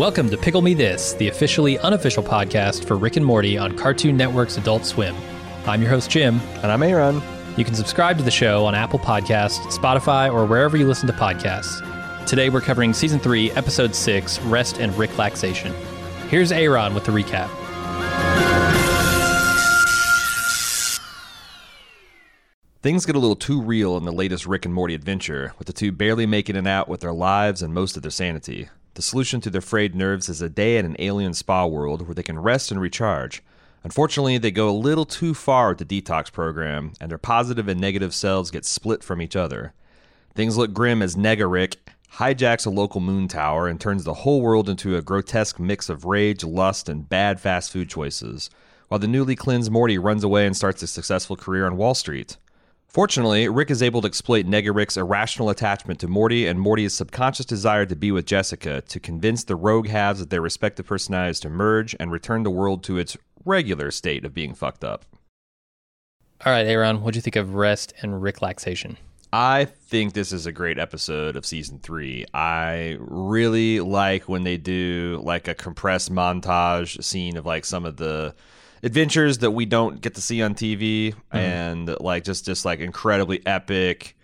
Welcome to Pickle Me This, the officially unofficial podcast for Rick and Morty on Cartoon Network's Adult Swim. I'm your host, Jim. And I'm Aaron. You can subscribe to the show on Apple Podcasts, Spotify, or wherever you listen to podcasts. Today we're covering Season 3, Episode 6, Rest and Ricklaxation. Here's Aaron with the recap. Things get a little too real in the latest Rick and Morty adventure, with the two barely making it out with their lives and most of their sanity. The solution to their frayed nerves is a day at an alien spa world where they can rest and recharge. Unfortunately, they go a little too far with the detox program, and their positive and negative selves get split from each other. Things look grim as Nega Rick hijacks a local moon tower and turns the whole world into a grotesque mix of rage, lust, and bad fast food choices, while the newly cleansed Morty runs away and starts a successful career on Wall Street. Fortunately, Rick is able to exploit Nega Rick's irrational attachment to Morty and Morty's subconscious desire to be with Jessica to convince the rogue halves of their respective personalities to merge and return the world to its regular state of being fucked up. All right, Aaron, what do you think of Rest and Ricklaxation? I think this is a great episode of season three. I really like when they do like a compressed montage scene of like some of the adventures that we don't get to see on TV and like just just like incredibly epic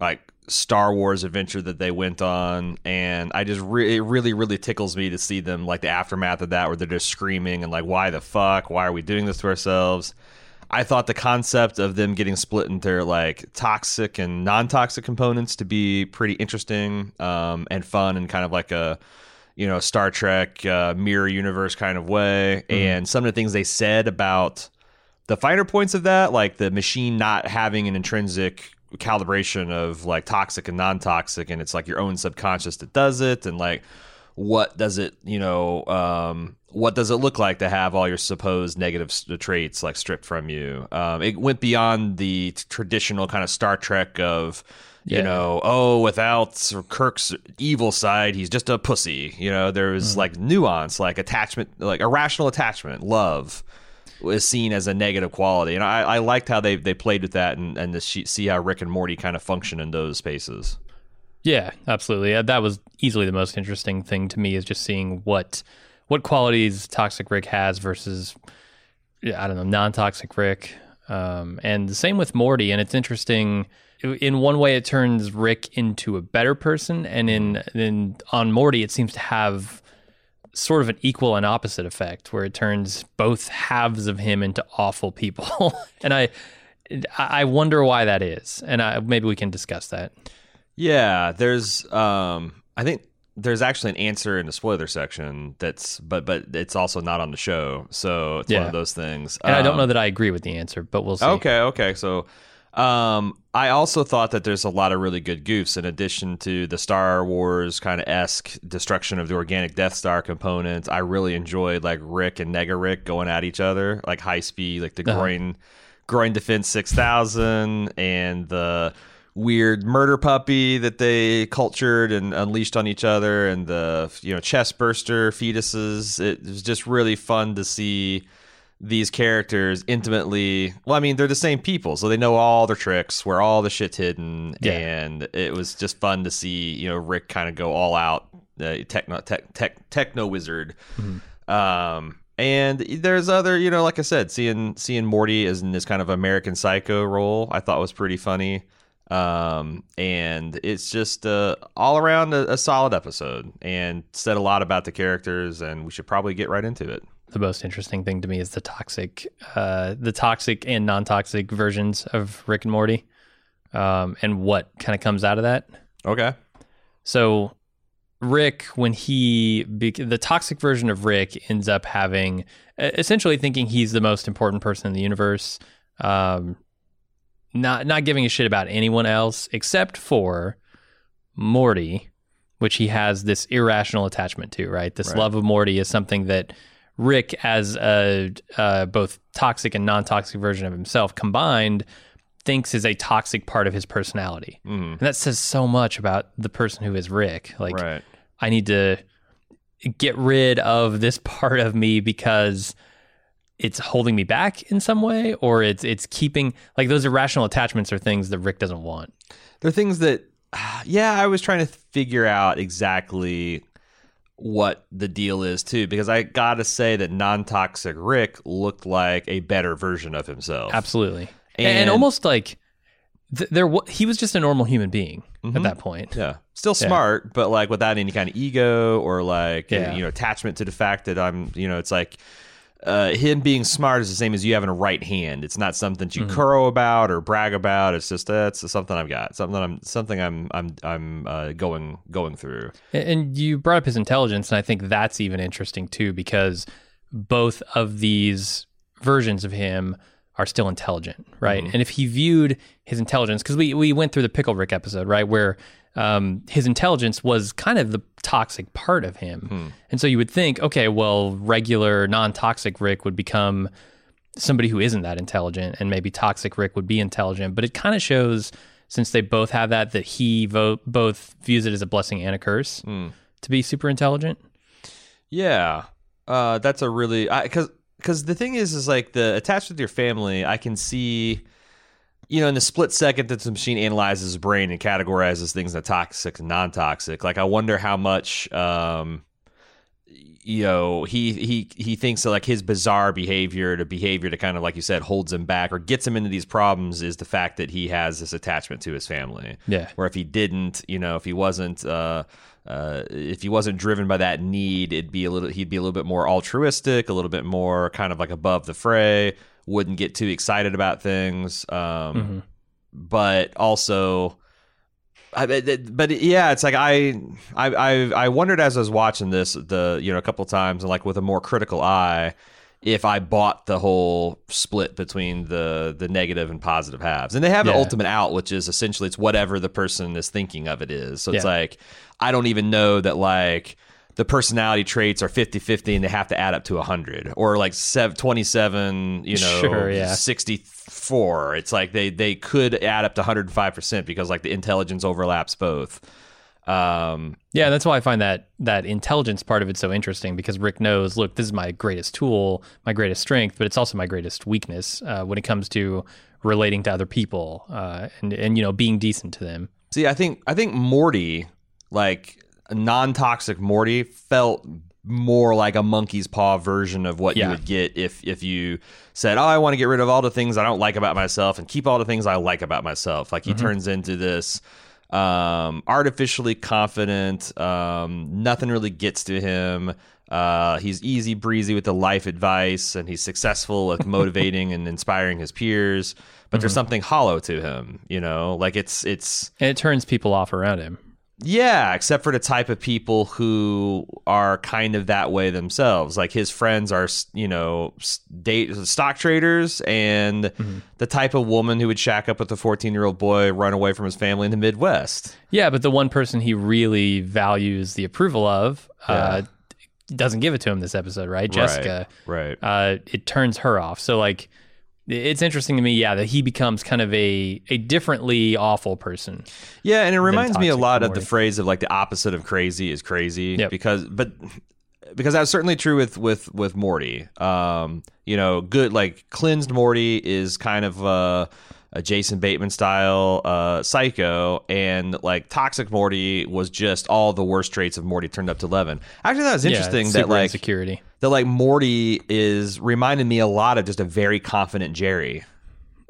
like Star Wars adventure that they went on. And I just re- it really really tickles me to see them like the aftermath of that where they're just screaming and like why the fuck? Why are we doing this to ourselves? I thought the concept of them getting split into like toxic and non-toxic components to be pretty interesting um, and fun and kind of like a you know Star Trek uh, mirror universe kind of way. And some of the things they said about the finer points of that, like the machine not having an intrinsic calibration of like toxic and non-toxic, and it's like your own subconscious that does it, and like what does it you know um, what does it look like to have all your supposed negative s- traits like stripped from you um, it went beyond the t- traditional kind of star trek of you Yeah. know oh without kirk's evil side he's just a pussy you know there was like nuance like attachment like irrational attachment love was seen as a negative quality and i, I liked how they, they played with that and, and to see how rick and morty kind of function in those spaces Yeah, absolutely. That was easily the most interesting thing to me is just seeing what what qualities Toxic Rick has versus yeah, I don't know non-toxic Rick, um, and the same with Morty. And it's interesting. In one way, it turns Rick into a better person, and in in on Morty, it seems to have sort of an equal and opposite effect, where it turns both halves of him into awful people. and I I wonder why that is, and I, maybe we can discuss that. Yeah, there's um I think there's actually an answer in the spoiler section that's but but it's also not on the show. So it's one Yeah. of those things. And I don't Um, know that I agree with the answer, but we'll see. Okay, okay. So um I also thought that there's a lot of really good goofs in addition to the Star Wars kind of esque destruction of the organic Death Star components. I really enjoyed like Rick and Nega Rick going at each other, like high speed, like the Uh-huh. groin groin defense six thousand and the weird murder puppy that they cultured and unleashed on each other and the you know chest burster fetuses it was just really fun to see these characters intimately well i mean they're the same people so they know all their tricks where all the shit's hidden Yeah. and it was just fun to see you know rick kind of go all out uh, techno tech, tech, techno wizard um and there's other you know like i said seeing seeing morty as in this kind of american psycho role i thought was pretty funny Um, and it's just uh, all around a, a solid episode and said a lot about the characters, and we should probably get right into it. The most interesting thing to me is the toxic, uh, the toxic and non-toxic versions of Rick and Morty, um, and what kind of comes out of that. Okay. So Rick, when he the toxic version of Rick ends up having essentially thinking he's the most important person in the universe, um, not not giving a shit about anyone else except for Morty, which he has this irrational attachment to. Right, this Right. love of Morty is something that Rick, as a uh, both toxic and non-toxic version of himself combined, thinks is a toxic part of his personality. Mhm. And that says so much about the person who is Rick. Like, right. I need to get rid of this part of me because it's holding me back in some way, or it's it's keeping like those irrational attachments are things that Rick doesn't want. They're things that, yeah, I was trying to figure out exactly what the deal is too, because I gotta say that non-toxic Rick looked like a better version of himself. Absolutely, and, And- almost like th- there wa- he was just a normal human being Mhm. at that point. Yeah, still smart, but like without any kind of ego or like Yeah. you know attachment to the fact that I'm, you know, it's like uh, him being smart is the same as you having a right hand. It's not something that you Mm-hmm. crow about or brag about. It's just that's something I've got, something I'm, something I'm, I'm, I'm uh, going going through. And- you brought up his intelligence, and I think that's even interesting too, because both of these versions of him are still intelligent, right? And if he viewed his intelligence, because we we went through the Pickle Rick episode, right, where um, his intelligence was kind of the toxic part of him, and so you would think, okay, well, regular non-toxic Rick would become somebody who isn't that intelligent, and maybe toxic Rick would be intelligent, but it kind of shows. Since they both have that, that he vo- both views it as a blessing and a curse to be super intelligent. Yeah, uh, that's a really because because the thing is is like the attached with your family. I can see, you know, in the split second that the machine analyzes his brain and categorizes things as toxic and non toxic. Like I wonder how much. Um, you know he he he thinks that like his bizarre behavior to behavior to kind of like you said holds him back or gets him into these problems is the fact that he has this attachment to his family Yeah. where if he didn't, you know, if he wasn't, uh, uh, if he wasn't driven by that need, it'd be a little, he'd be a little bit more altruistic, a little bit more kind of like above the fray, wouldn't get too excited about things. Um, But also, I, but yeah, it's like I, I, I, I wondered as I was watching this, the you know, a couple times, and like with a more critical eye, if I bought the whole split between the the negative and positive halves. And they have Yeah. the ultimate out, which is essentially it's whatever the person is thinking of it is. So it's Yeah. like I don't even know that like the personality traits are 50-50 and they have to add up to 100 or like sev- 27 you know Sure, yeah. 64 it's like they they could add up to 105% because like the intelligence overlaps both um Yeah, that's why I find that that intelligence part of it so interesting because Rick knows, look, this is my greatest tool, my greatest strength, but it's also my greatest weakness uh, when it comes to relating to other people uh, and and you know being decent to them. See, I think I think Morty, like a non-toxic Morty, felt more like a monkey's paw version of what you would get if if you said, "Oh, I want to get rid of all the things I don't like about myself and keep all the things I like about myself." Like he turns into this um, artificially confident. Um, nothing really gets to him. Uh, he's easy breezy with the life advice, and he's successful at motivating and inspiring his peers. But there's something hollow to him, you know. Like it's it's And it turns people off around him. Yeah, except for the type of people who are kind of that way themselves. Like his friends are, you know, date stock traders, and the type of woman who would shack up with a fourteen-year-old boy, run away from his family in the Midwest. Yeah, but the one person he really values the approval of uh, doesn't give it to him this episode, right? Jessica. right? uh, it turns her off. So like, it's interesting to me, yeah, that he becomes kind of a a differently awful person. Yeah, and it reminds me a lot of the phrase of like the opposite of crazy is crazy Yep. because but because that's certainly true with with with Morty. Um, you know, good like cleansed Morty is kind of uh, a Jason Bateman style uh, psycho, and like toxic Morty was just all the worst traits of Morty turned up to eleven. Actually, that was interesting yeah, that like insecurity. that like Morty is reminding me a lot of just a very confident Jerry.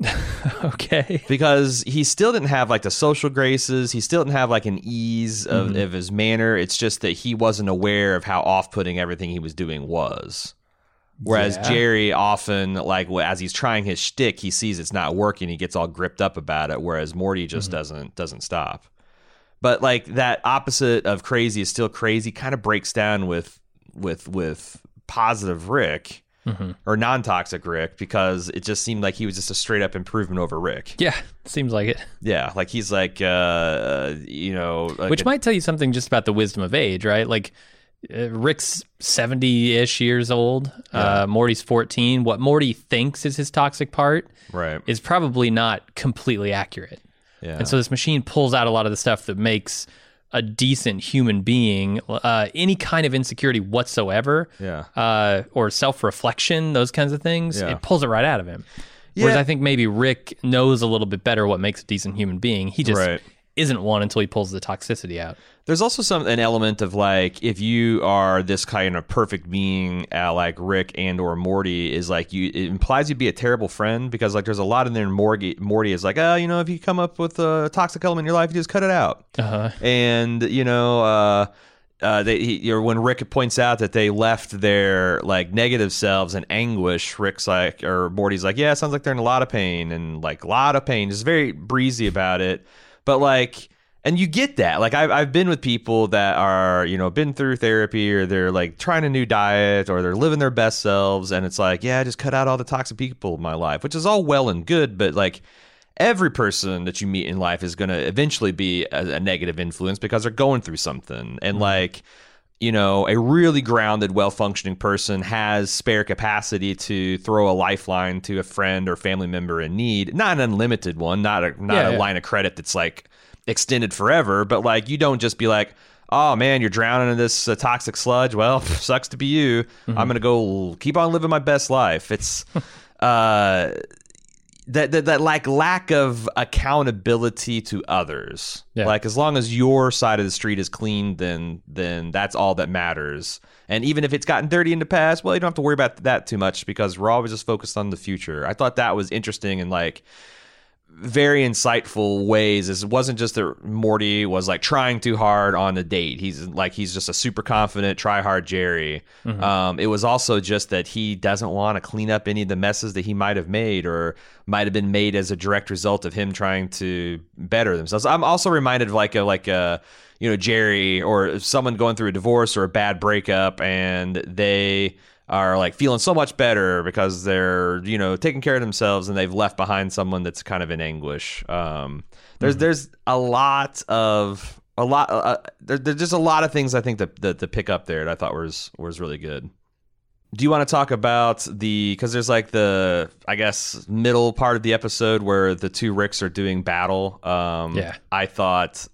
okay. because he still didn't have like the social graces. He still didn't have like an ease of, Mm-hmm. of his manner. It's just that he wasn't aware of how off putting everything he was doing was. Whereas Yeah. Jerry often, like as he's trying his shtick, he sees it's not working. He gets all gripped up about it. Whereas Morty just Mm-hmm. doesn't doesn't stop. But like that opposite of crazy is still crazy. Kind of breaks down with with with positive Rick Mm-hmm. or non toxic Rick because it just seemed like he was just a straight up improvement over Rick. Yeah, seems like it. Yeah, like he's like uh you know like Which a- might tell you something just about the wisdom of age, right? Like uh, Rick's 70-ish years old. Uh, Morty's 14. What Morty thinks is his toxic part right. is probably not completely accurate. Yeah. And so this machine pulls out a lot of the stuff that makes a decent human being uh, any kind of insecurity whatsoever Yeah. uh, or self-reflection those kinds of things Yeah. it pulls it right out of him whereas i think maybe rick knows a little bit better what makes a decent human being he just Right. Isn't one until he pulls the toxicity out There's also some an element of like if you are this kind of perfect being uh, like Rick and or Morty is like you it implies you'd be a terrible friend because like there's a lot in there. Morty Morty is like oh you know if you come up with a toxic element in your life you just cut it out. uh-huh and you know uh uh, they, he, or when Rick points out that they left their like negative selves in anguish, Rick's like, or Morty's like, yeah, it sounds like they're in a lot of pain and like a lot of pain. Just very breezy about it, but like, and you get that. Like, I've I've been with people that are you know been through therapy or they're like trying a new diet or they're living their best selves, and it's like, yeah, I just cut out all the toxic people in my life, which is all well and good, but like every person that you meet in life is going to eventually be a, a negative influence because they're going through something and mm-hmm. like you know a really grounded well functioning person has spare capacity to throw a lifeline to a friend or family member in need not an unlimited one not a not Yeah, a yeah. line of credit that's like extended forever but like you don't just be like Oh man, you're drowning in this uh, toxic sludge. Well, sucks to be you. I'm gonna go keep on living my best life. It's uh, that, that that like lack of accountability to others. Yeah. Like as long as your side of the street is clean, then then that's all that matters. And even if it's gotten dirty in the past, well, you don't have to worry about that too much because we're always just focused on the future. I thought that was interesting and like very insightful ways. It wasn't just that Morty was like trying too hard on the date. He's like he's just a super confident, try hard Jerry. Um, it was also just that he doesn't want to clean up any of the messes that he might have made or might have been made as a direct result of him trying to better themselves. I'm also reminded of like a like a you know Jerry or someone going through a divorce or a bad breakup and they are like feeling so much better because they're you know taking care of themselves and they've left behind someone that's kind of in anguish. Um, there's there's a lot of a lot uh, there, there's just a lot of things I think that that to pick up there that I thought was was really good. Do you want to talk about the because there's like the I guess middle part of the episode where the two Ricks are doing battle. Um, Yeah. I thought.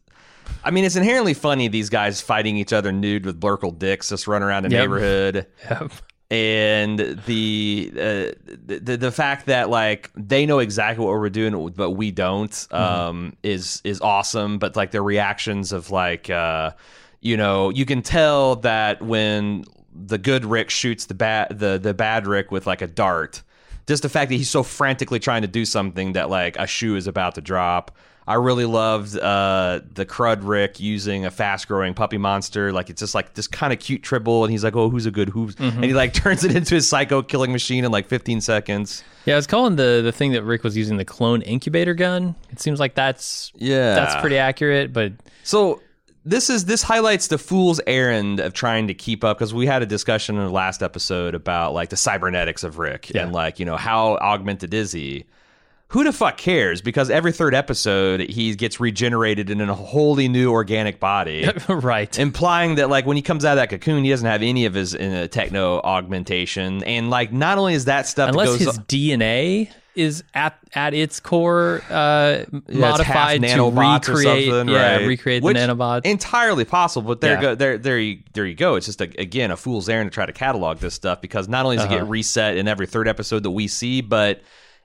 I mean, it's inherently funny these guys fighting each other nude with Blurkle dicks just run around the Yep. neighborhood Yep. And the, uh, the the fact that like they know exactly what we're doing but we don't um is is awesome. But like their reactions of like uh you know you can tell that when the good Rick shoots the bad the the bad Rick with like a dart just the fact that he's so frantically trying to do something that like a shoe is about to drop I really loved uh, the Crud Rick using a fast growing puppy monster. Like it's just like this kind of cute tribble, and he's like, "Oh, who's a good who's?" And he like turns it into his psycho killing machine in like 15 seconds. Yeah, I was calling the the thing that Rick was using the clone incubator gun. It seems like that's Yeah, that's pretty accurate, but So this is this highlights the fool's errand of trying to keep up because we had a discussion in the last episode about like the cybernetics of Rick Yeah. and like you know how augmented is he? Who the fuck cares? Because every third episode he gets regenerated in a wholly new organic body. right. implying that like when he comes out of that cocoon, he doesn't have any of his uh, techno augmentation, and like not only is that stuff that Unless goes his DNA is at at its core uh, Yeah, it's modified to nanobots or recreate, something, yeah, right? recreate Which- the nanobots. Entirely possible, but there Yeah. go there there you there you go. It's just a, again a fool's errand to try to catalog this stuff because not only does it Uh-huh. get reset in every third episode that we see, but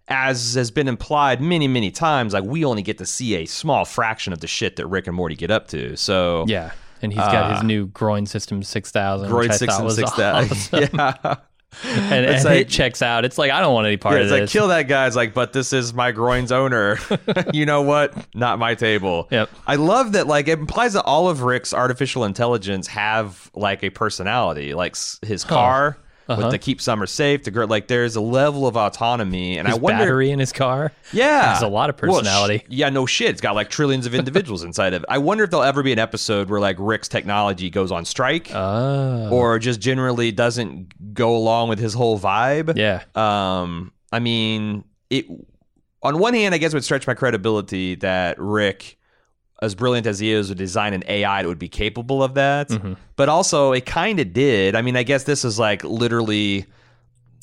as has been implied many many times, like we only get to see a small fraction of the shit that Rick and Morty get up to. So yeah, and he's got his uh, new groin system six thousand. Groin which I six thought and was six thousand. awesome. Yeah. and, It's and like- it checks out. It's like I don't want any part Yeah, of it's this. like kill that guy. It's like, but this is my groin's owner. you know what? Not my table. Yep. I love that. Like it implies that all of Rick's artificial intelligence have like a personality, like his car. Uh-huh. With to keep summer safe, to grow, like there's a level of autonomy, and His I wonder, battery in his car. yeah, has a lot of Well, sh- personality. yeah, no shit, it's got like trillions of individuals inside of it. I wonder if there'll ever be an episode where like Rick's technology goes on strike, Oh, or just generally doesn't go along with his whole vibe. yeah. Um, I mean, it. On one hand, I guess it would stretch my credibility that Rick, as brilliant as he is, would design an AI that would be capable of that. But also, it kind of did. I mean, I guess this is like literally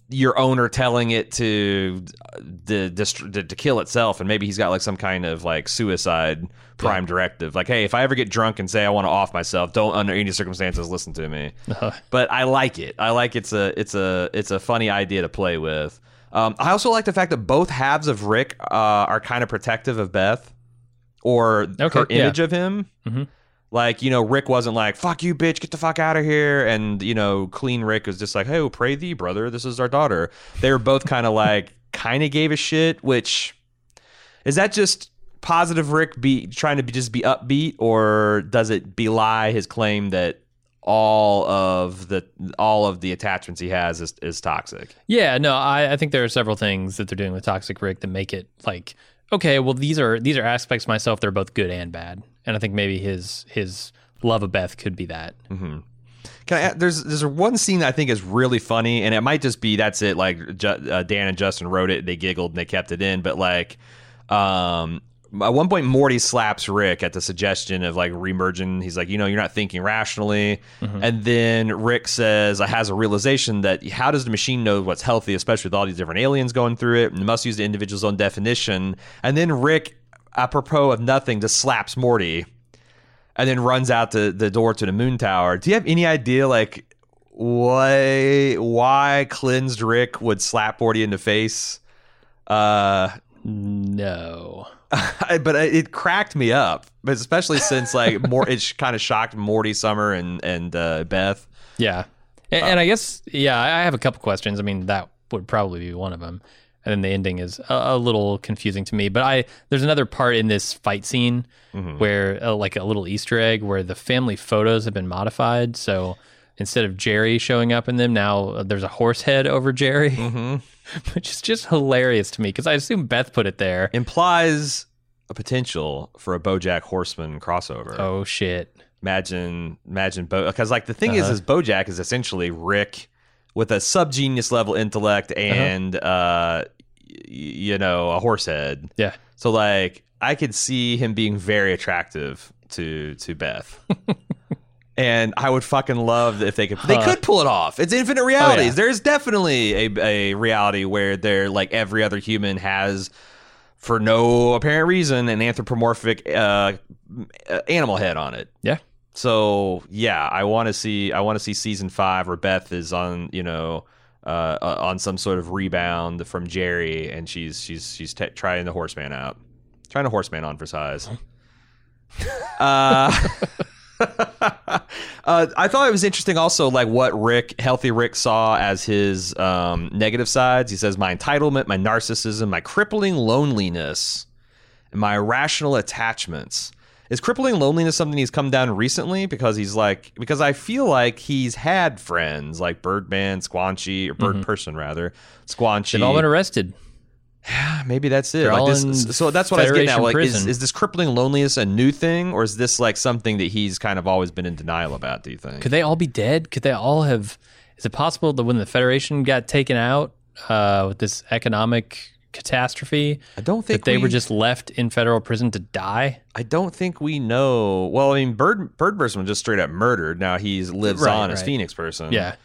your owner telling it to the to, to kill itself, and maybe he's got like some kind of like suicide prime directive. Like, hey, if I ever get drunk and say I want to off myself, don't under any circumstances listen to me. But I like it. I like it's a it's a it's a funny idea to play with. Um, I also like the fact that both halves of Rick uh, are kind of protective of Beth or Okay, her yeah. image of him. Mhm. Like, you know, Rick wasn't like, fuck you, bitch, get the fuck out of here. And, you know, clean Rick was just like, hey, well, pray thee, brother. This is our daughter. They were both kind of like, kind of gave a shit, which is that just positive Rick be trying to be just be upbeat, or does it belie his claim that all of the all of the attachments he has is, is toxic? Yeah, no, I, I think there are several things that they're doing with Toxic Rick that make it like, okay, well these are these are aspects myself They're both good and bad, and I think maybe his his love of Beth could be that. Can I, there's there's one scene I think is really funny, and it might just be that's it. Like uh, Dan and Justin wrote it, they giggled and they kept it in. But like, um, at one point, Morty slaps Rick at the suggestion of like remerging. He's like, you know, you're not thinking rationally. And then Rick says, I has a realization that how does the machine know what's healthy, especially with all these different aliens going through it? And it must use the individual's own definition. And then Rick, apropos of nothing, just slaps Morty and then runs out the, the door to the moon tower. Do you have any idea like why why cleansed Rick would slap Morty in the face? Uh No, but it cracked me up, but especially since like more it kind of shocked Morty, Summer, and and uh, Beth. yeah, and, and I guess yeah, I have a couple questions. I mean, that would probably be one of them, and then the ending is a, a little confusing to me. But I there's another part in this fight scene where uh, like a little Easter egg where the family photos have been modified, so. Instead of Jerry showing up in them, now uh, there's a horse head over Jerry. which is just hilarious to me because I assume Beth put it there. Implies a potential for a BoJack Horseman crossover. Oh shit! imagine imagine Bo because like the thing is Uh-huh. is Bojack is essentially Rick with a subgenius level intellect Uh-huh. and uh y- you know a horse head. Yeah, So like I could see him being very attractive to to Beth. And I would fucking love if they could. They could pull it off. It's infinite realities. Oh, yeah. There's definitely a, a reality where they're like every other human has, for no apparent reason, an anthropomorphic uh, animal head on it. yeah. So yeah, I want to see. I want to see season five where Beth is on, you know, uh, uh, on some sort of rebound from Jerry, and she's she's she's t- trying the horseman out, trying to horseman on for size. uh, uh, I thought it was interesting also, like what Rick, healthy Rick, saw as his um, negative sides. He says, "My entitlement, my narcissism, my crippling loneliness, and my irrational attachments." Is crippling loneliness something he's come down recently? Because he's like, because I feel like he's had friends like Birdman, Squanchy, or Bird Person rather, Squanchy. They've all been arrested. Yeah, maybe that's it. Like this, so that's what I was getting at. Like, is, prison. is this crippling loneliness a new thing, or is this like something that he's kind of always been in denial about? Do you think? Could they all be dead? Could they all have? Is it possible that when the Federation got taken out uh, with this economic catastrophe, I don't think that they we- were just left in federal prison to die? I don't think we know. Well, I mean, Bird Bird Person was just straight up murdered. Now he's lives Right, on as. Phoenix Person. Yeah.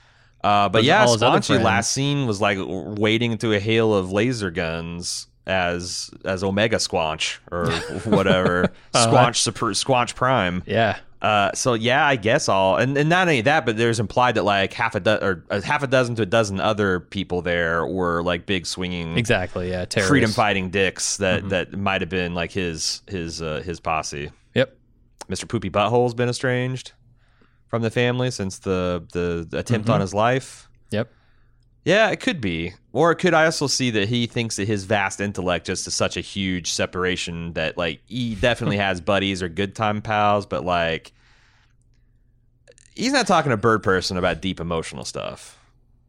Uh, but Those- yeah, all Squanchy last scene was like wading into a hail of laser guns as as Omega Squanch or whatever Uh-huh. Squanch Super, Squanch Prime. Yeah. Uh, so yeah, I guess I'll and, and not only that, but there's implied that like half a dozen or uh, half a dozen to a dozen other people there were like big swinging Exactly. Yeah. Freedom fighting dicks that Mm-hmm. that might have been like his his uh, his posse. Yep. Mr. Poopy Butthole's been estranged from the family since the the, attempt Mm-hmm. on his life. Yep. Yeah, it could be. Or it could I also see that he thinks that his vast intellect just is such a huge separation that like he definitely has buddies or good time pals, but like he's not talking to Bird Person about deep emotional stuff.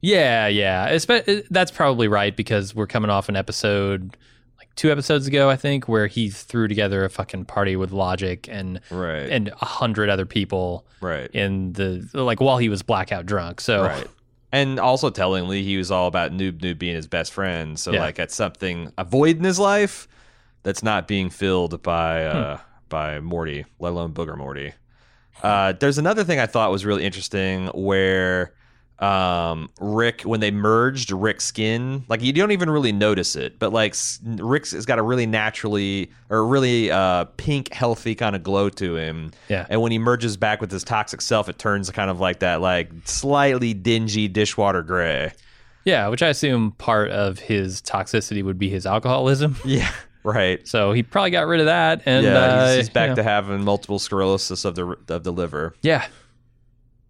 Yeah, yeah. Espe- that's probably right because we're coming off an episode two episodes ago, I think, where he threw together a fucking party with Logic and Right. and a hundred other people Right. in the like while he was blackout drunk. So Right. And also tellingly, he was all about Noob Noob being his best friend. So Yeah. like that's something a void in his life that's not being filled by Hmm. uh by Morty, let alone Booger Morty. Uh, there's another thing I thought was really interesting where um, Rick, when they merged Rick's skin, like you don't even really notice it, but like Rick's has got a really naturally or really uh, pink, healthy kind of glow to him. Yeah. And when he merges back with his toxic self, it turns kind of like that, like slightly dingy dishwater gray. yeah, which I assume part of his toxicity would be his alcoholism. Yeah. Right. So he probably got rid of that, and yeah, uh, he's, he's back you know, to having multiple sclerosis of the of the liver. yeah.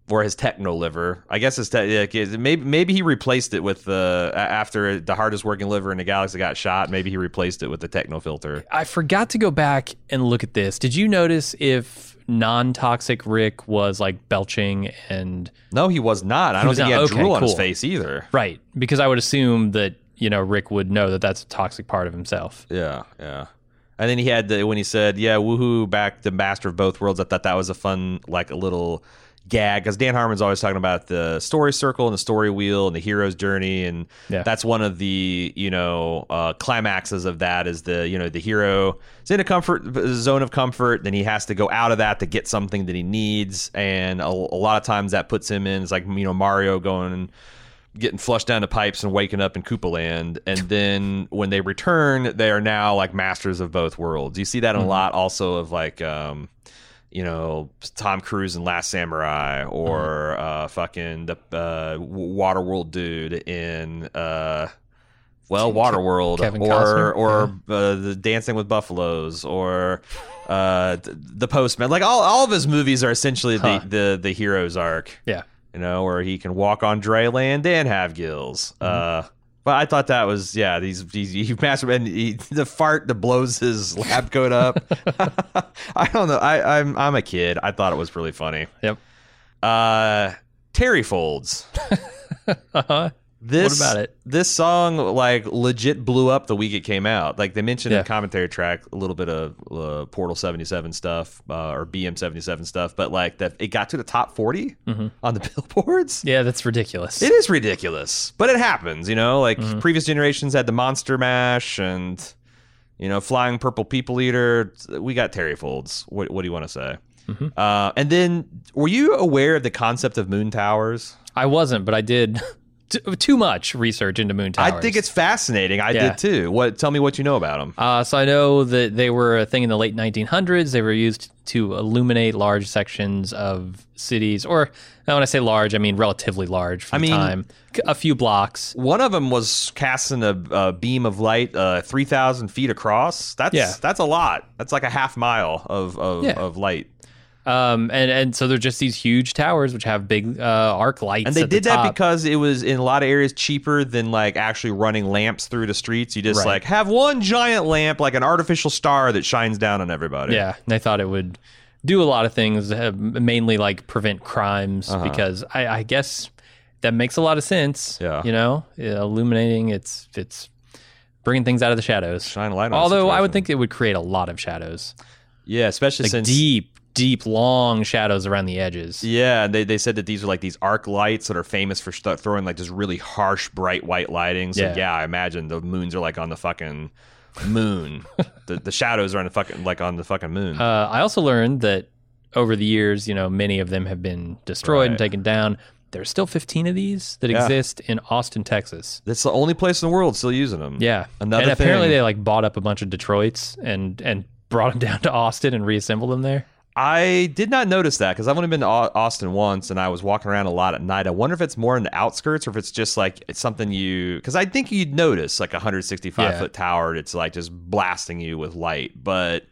Or his techno liver. I guess it's te- like, it- maybe maybe he replaced it with the after the hardest working liver in the galaxy got shot. Maybe he replaced it with the techno filter. I forgot to go back and look at this. Did you notice if non-toxic Rick was like belching and No, he was not. I don't think he had okay, drool on his cool. face either. right? Because I would assume that you know Rick would know that that's a toxic part of himself. Yeah, yeah. And then he had the when he said, "Yeah, woohoo, back the master of both worlds." I thought that was a fun, like a little gag because Dan Harmon's always talking about the story circle and the story wheel and the hero's journey, and Yeah. that's one of the you know uh, climaxes of that is the you know the hero is in a comfort zone of comfort, then he has to go out of that to get something that he needs, and a, a lot of times that puts him in it's like you know Mario going getting flushed down the pipes and waking up in Koopa Land. And then when they return, they are now like masters of both worlds. You see that in a lot also of like, um, you know, Tom Cruise in Last Samurai or uh, fucking the uh, Waterworld dude in. Uh, well, Waterworld, Kevin or Costner, or uh, the Dancing with Buffaloes, or uh, the Postman. Like all, all of his movies are essentially Huh. the, the the hero's arc Yeah. you know, where he can walk on dry land and have gills. Mm-hmm. Uh, but I thought that was yeah, these these he master and he, the fart that blows his lab coat up. I don't know. I, I'm I'm a kid. I thought it was really funny. Yep. Uh, Terry folds. Uh-huh. This about it? This song like legit blew up the week it came out. Like they mentioned in the commentary track a little bit of uh, Portal seventy seven stuff uh, or BM seventy seven stuff, but like that it got to the top 40 on the billboards. Mm-hmm. Yeah, that's ridiculous. It is ridiculous, but it happens. You know, like Mm-hmm. previous generations had the Monster Mash and you know Flying Purple People Eater. We got Terry Folds. What, what do you want to say? Mm-hmm. Uh, and then, were you aware of the concept of moon towers? I wasn't, but I did t- too much research into moon towers. I think it's fascinating. I Yeah. did too. What? Tell me what you know about them. Uh, so I know that they were a thing in the late 1900s. They were used to illuminate large sections of cities, or when I say large, I mean relatively large for I the mean- time. A few blocks. One of them was casting a, a beam of light uh, three thousand feet across. That's Yeah. that's a lot. That's like a half mile of of, Yeah. of light. Um, and, and so they're just these huge towers which have big uh, arc lights. And they at the did that because it was in a lot of areas cheaper than like actually running lamps through the streets. You just Right. like have one giant lamp, like an artificial star that shines down on everybody. Yeah, and they thought it would do a lot of things, uh, mainly like prevent crimes, Uh-huh. because I, I guess that makes a lot of sense. Yeah. you know, illuminating it's it's bringing things out of the shadows. Shine a light on Although I would think it would create a lot of shadows, yeah, especially like since deep, deep, long shadows around the edges. Yeah, they, they said that these are like these arc lights that are famous for st- throwing like just really harsh, bright white lighting. So yeah. Yeah. I imagine the moons are like on the fucking moon. the the shadows are on the fucking like on the fucking moon. Uh, I also learned that over the years, you know, many of them have been destroyed and taken down. There's still 15 of these that Yeah. exist in Austin, Texas. That's the only place in the world still using them. Yeah, Another and apparently thing- they like bought up a bunch of Detroits and and brought them down to Austin and reassembled them there. I did not notice that because I've only been to Austin once, and I was walking around a lot at night. I wonder if it's more in the outskirts or if it's just like it's something you because I think you'd notice like a 165 Yeah. foot tower. It's like just blasting you with light, but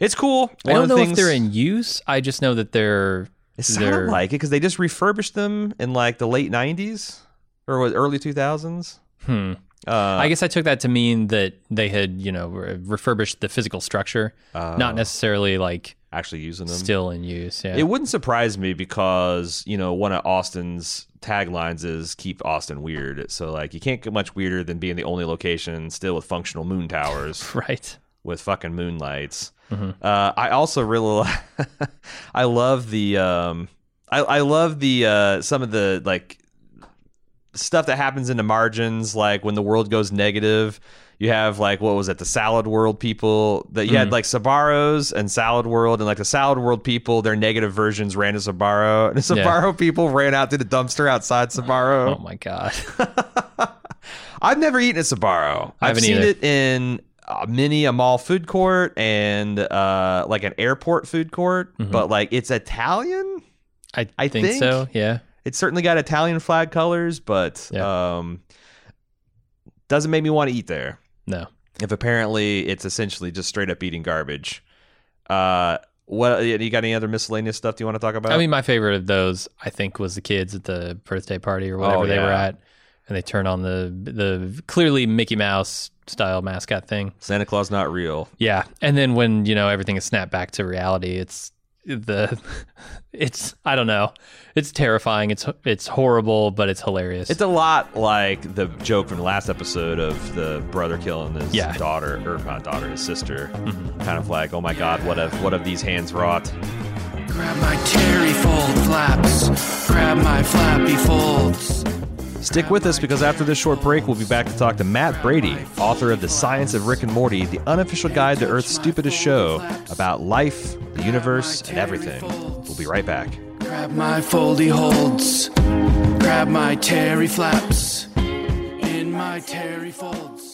it's cool. I don't know things, if they're in use. I just know that they're It they're like it because they just refurbished them in like the late 90s. or was early 2000s. Hmm. Uh, I guess I took that to mean that they had, you know, refurbished the physical structure, not necessarily like actually using them. still in use. Yeah. It wouldn't surprise me because you know one of Austin's taglines is "Keep Austin weird." So like you can't get much weirder than being the only location still with functional moon towers right. with fucking moonlights. Uh, I also really, I love the, um, I, I love the uh, some of the like stuff that happens in the margins, like when the world goes negative. You have like what was it, the Salad World people that you had like Sbarros and Salad World, and like the Salad World people, their negative versions ran to Sbarro, and the Yeah. Sbarro people ran out to the dumpster outside Sbarro. Oh my god. I've never eaten at Sbarro. I I've haven't seen either. it in a mini a mall food court and uh, like an airport food court, Mm-hmm. but like it's Italian. I, I think, think- so. Yeah. It's certainly got Italian flag colors, but Yeah. um, doesn't make me want to eat there. No. If apparently it's essentially just straight up eating garbage. Uh, what you got? Any other miscellaneous stuff do you want to talk about? I mean, my favorite of those, I think, was the kids at the birthday party or whatever Oh, they were at, and they turn on the the clearly Mickey Mouse style mascot thing. Santa Claus not real. Yeah, and then when you know everything is snapped back to reality, it's the it's I don't know, it's terrifying. It's it's horrible, but it's hilarious. It's a lot like the joke from the last episode of the brother killing his Yeah. daughter, or not daughter, his sister. Mm-hmm. Kind of like, oh my god, what have what have these hands wrought? Grab my terry fold flaps. Grab my flappy folds. Stick with us because after this short break, we'll be back to talk to Matt Brady, author of The Science of Rick and Morty, the unofficial guide to Earth's stupidest show about life, the universe, and everything. We'll be right back. Grab my foldy holds. Grab my terry flaps. In my terry folds.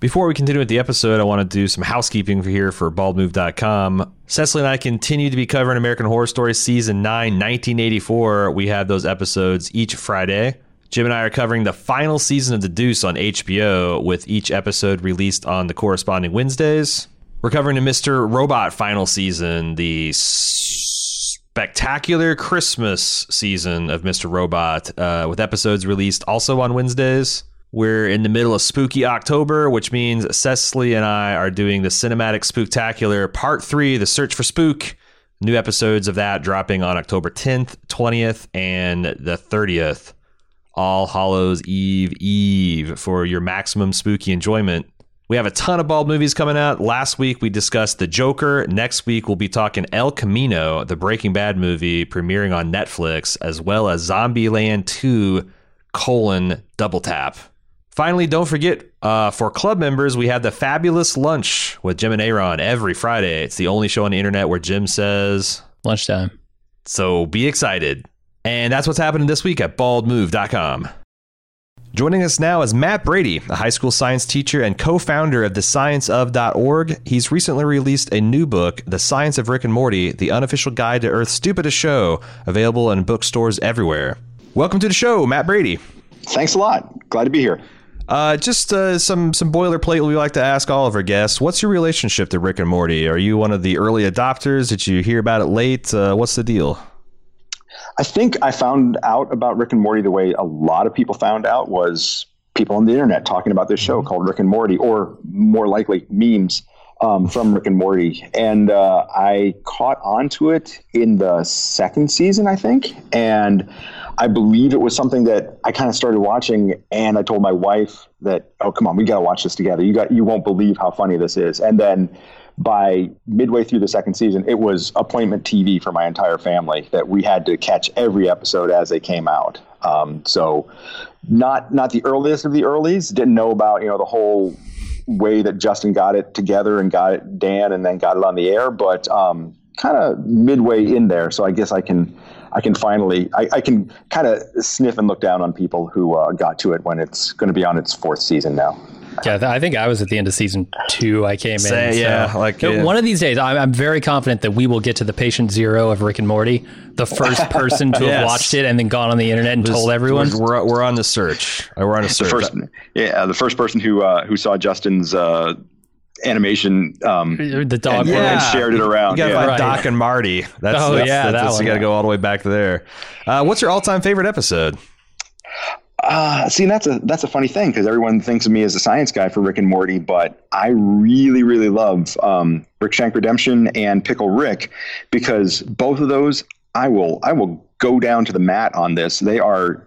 Before we continue with the episode, I want to do some housekeeping here for baldmove.com. Cecily and I continue to be covering American Horror Story Season 9, 1984. We have those episodes each Friday. Jim and I are covering the final season of The Deuce on HBO, with each episode released on the corresponding Wednesdays. We're covering the Mr. Robot final season, the spectacular Christmas season of Mr. Robot, uh, with episodes released also on Wednesdays. We're in the middle of spooky October, which means Cecily and I are doing the Cinematic Spooktacular Part 3, The Search for Spook. New episodes of that dropping on October 10th, 20th, and the 30th. All Hallows Eve Eve for your maximum spooky enjoyment. We have a ton of bald movies coming out. Last week we discussed The Joker. Next week we'll be talking El Camino, the Breaking Bad movie premiering on Netflix, as well as Zombieland 2 colon double tap. Finally, don't forget uh, for club members, we have the fabulous lunch with Jim and Aaron every Friday. It's the only show on the internet where Jim says, lunchtime. so be excited. And that's what's happening this week at baldmove.com. Joining us now is Matt Brady, a high school science teacher and co founder of thescienceof.org. He's recently released a new book, The Science of Rick and Morty, the unofficial guide to Earth's stupidest show, available in bookstores everywhere. Welcome to the show, Matt Brady. Thanks a lot. Glad to be here. Uh, just uh, some some boilerplate we like to ask all of our guests. What's your relationship to Rick and Morty? Are you one of the early adopters? Did you hear about it late? Uh, what's the deal? I think I found out about Rick and Morty the way a lot of people found out was people on the internet talking about this show called Rick and Morty, or more likely memes um, from Rick and Morty. And uh, I caught onto it in the second season, I think. And I believe it was something that I kind of started watching, and I told my wife that, "Oh, come on, we got to watch this together. You got, you won't believe how funny this is." And then by midway through the second season, it was appointment TV for my entire family that we had to catch every episode as they came out. Um, so, not not the earliest of the earlies. Didn't know about you know the whole way that Justin got it together and got it Dan and then got it on the air, but um, kind of midway in there. So I guess I can I can finally, I, I can kind of sniff and look down on people who uh, got to it when it's going to be on its fourth season now. Yeah, I think I was at the end of season two. I came Say, in. so- yeah, like, yeah. one of these days, I'm, I'm very confident that we will get to the patient zero of Rick and Morty, the first person to Yes. have watched it and then gone on the internet and told everyone. We're, we're on the search. We're on a The search. first, yeah, the first person who uh, who saw Justin's uh, animation um, The dog. and, one. and shared it around. You gotta yeah. Right. Doc and Marty. That's, Oh, that's, yeah, that's, that You got to go all the way back there. Uh, what's your all-time favorite episode? Uh, see, that's a that's a funny thing because everyone thinks of me as a science guy for Rick and Morty, but I really, really love um, Rickshank Redemption and Pickle Rick because both of those I will I will go down to the mat on this. They are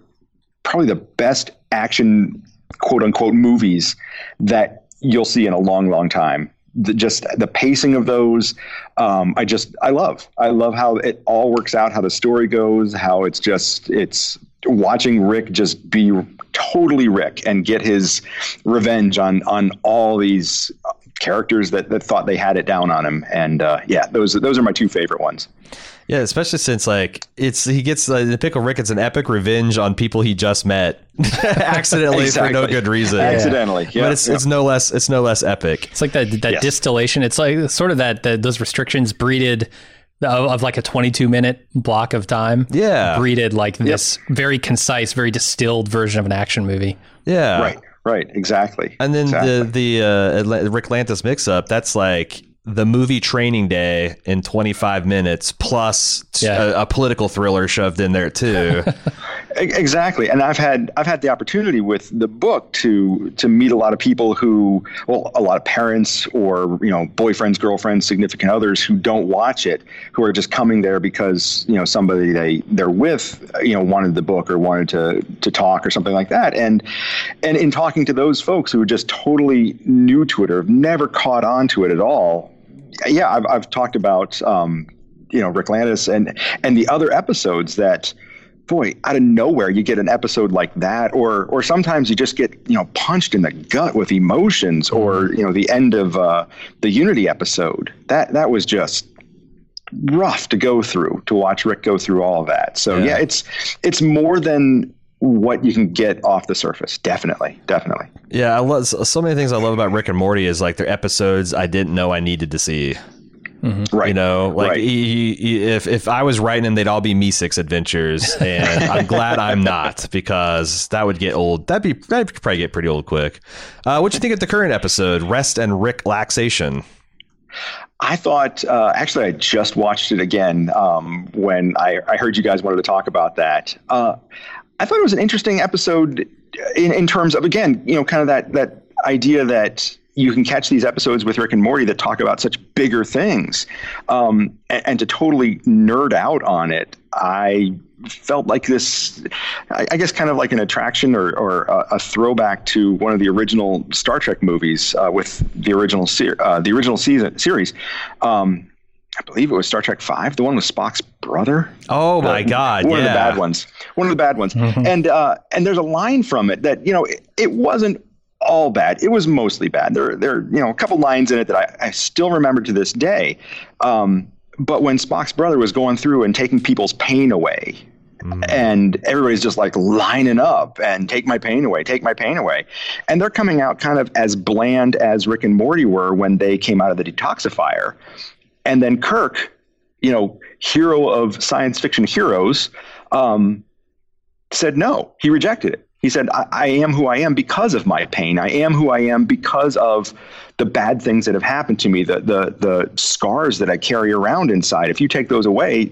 probably the best action quote unquote movies that you'll see in a long, long time. The, just the pacing of those, um, I just I love. I love how it all works out, how the story goes, how it's just it's watching Rick just be totally Rick and get his revenge on on all these characters that, that thought they had it down on him. And uh, yeah, those those are my two favorite ones. Yeah, especially since like it's he gets uh, the pickle Rick. It's an epic revenge on people he just met accidentally for no good reason. Accidentally, yeah, but it's yeah. it's no less it's no less epic. It's like that that Yes. distillation. It's like sort of that, that those restrictions breeded of, of like a 22 minute block of time. Yeah. breeded like this very concise, very distilled version of an action movie. Yeah, Right, right, exactly. And then Exactly. the the uh, Ricklantis Mixup. That's like the movie Training Day in 25 minutes plus Yeah. a, a political thriller shoved in there too. Exactly, and I've had I've had the opportunity with the book to to meet a lot of people who, well, a lot of parents or you know boyfriends, girlfriends, significant others who don't watch it, who are just coming there because you know somebody they they're with, you know, wanted the book or wanted to to talk or something like that, and and in talking to those folks who are just totally new to it or have never caught on to it at all, yeah, I've I've talked about um, you know Ricklantis and and the other episodes that boy, out of nowhere you get an episode like that, or or sometimes you just get you know punched in the gut with emotions, or you know the end of uh, the Unity episode. That that was just rough to go through to watch Rick go through all of that. So Yeah. yeah, it's it's more than what you can get off the surface. Definitely, definitely. yeah, I love so many things I love about Rick and Morty is like their episodes I didn't know I needed to see. Right. You know, like Right. he, he, if if I was writing them, they'd all be Meeseeks adventures, and I'm glad I'm not because that would get old. That'd be that'd probably get pretty old quick. Uh, what do you think of the current episode, Rest and Ricklaxation? I thought, uh, actually, I just watched it again um, when I, I heard you guys wanted to talk about that. Uh, I thought it was an interesting episode in, in terms of, again, you know, kind of that, that idea that you can catch these episodes with Rick and Morty that talk about such bigger things um, and, and to totally nerd out on it. I felt like this, I, I guess, kind of like an attraction or, or a, a throwback to one of the original Star Trek movies uh, with the original uh, the original season series. Um, I believe it was Star Trek Five, the one with Spock's brother. Oh my God! one yeah. of the bad ones. One of the bad ones. And uh, and there's a line from it that you know it, it wasn't all bad. It was mostly bad. There there are, you know a couple lines in it that I, I still remember to this day. Um, but when Spock's brother was going through and taking people's pain away, and everybody's just like lining up and take my pain away, take my pain away. And they're coming out kind of as bland as Rick and Morty were when they came out of the detoxifier. And then Kirk, you know, hero of science fiction heroes, um, said no. He rejected it. He said, I, I am who I am because of my pain. I am who I am because of the bad things that have happened to me, the the the scars that I carry around inside. If you take those away,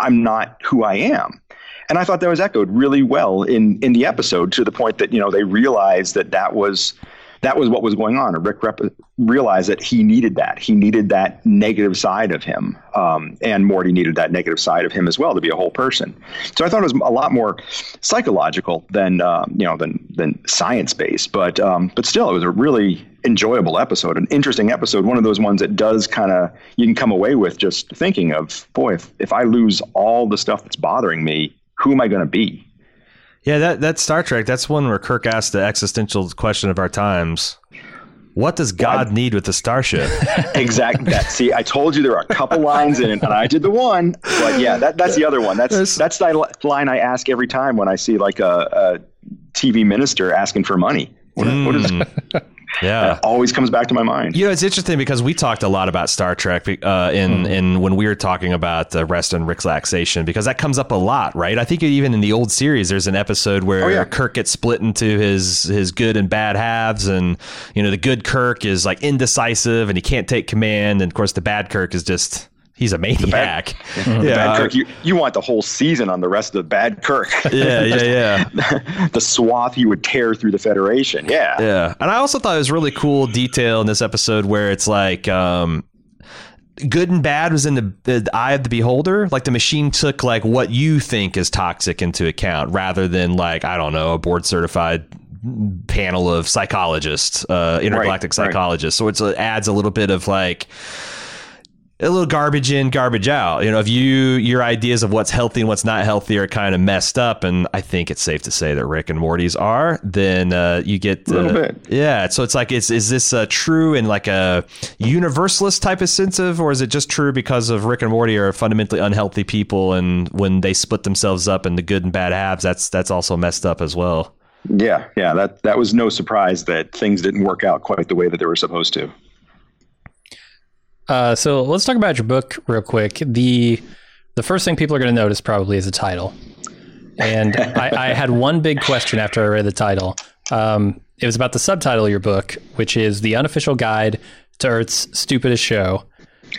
I'm not who I am. And I thought that was echoed really well in in the episode to the point that you know they realized that that was that was what was going on. And Rick rep- realized that he needed that. He needed that negative side of him, um, and Morty needed that negative side of him as well to be a whole person. So I thought it was a lot more psychological than um, you know than than science based, but um, but still, it was a really enjoyable episode, an interesting episode. One of those ones that does kind of you can come away with just thinking of, boy, if if I lose all the stuff that's bothering me, who am I going to be? Yeah, that that Star Trek. That's one where Kirk asked the existential question of our times. What does God need with the starship? exactly. That, see, I told you there are a couple lines in it, and I did the one. But yeah, that, that's the other one. That's that's the line I ask every time when I see like a, a TV minister asking for money. What, mm. what is hmm. Yeah, that always comes back to my mind. You know, it's interesting because we talked a lot about Star Trek uh, in mm. in when we were talking about uh, rest and relaxation because that comes up a lot, right? I think even in the old series, there's an episode where oh, yeah. Kirk gets split into his his good and bad halves, and you know the good Kirk is like indecisive and he can't take command, and of course the bad Kirk is just he's a maniac. Bad, yeah, bad Kirk. You, you want the whole season on the rest of the bad Kirk. Yeah, yeah, yeah. the swath he would tear through the Federation. Yeah, yeah. And I also thought it was really cool detail in this episode where it's like. Um, good and bad was in the, the, eye of the beholder. Like the machine took like what you think is toxic into account, rather than like I don't know a board certified panel of psychologists, uh, intergalactic right, psychologists. Right. So it adds a little bit of like a little garbage in, garbage out. You know, if you your ideas of what's healthy and what's not healthy are kind of messed up, and I think it's safe to say that Rick and Morty's are, then uh, you get uh, a little bit. Yeah, so it's like, is is this uh, true in like a universalist type of sense of, or is it just true because of Rick and Morty are fundamentally unhealthy people, and when they split themselves up into good and bad halves, that's that's also messed up as well. Yeah, yeah, that that was no surprise that things didn't work out quite the way that they were supposed to. Uh, so let's talk about your book real quick. The the first thing people are going to notice probably is the title. And I, I, had one big question after I read the title. Um, it was about the subtitle of your book, which is "The Unofficial Guide to Earth's Stupidest Show."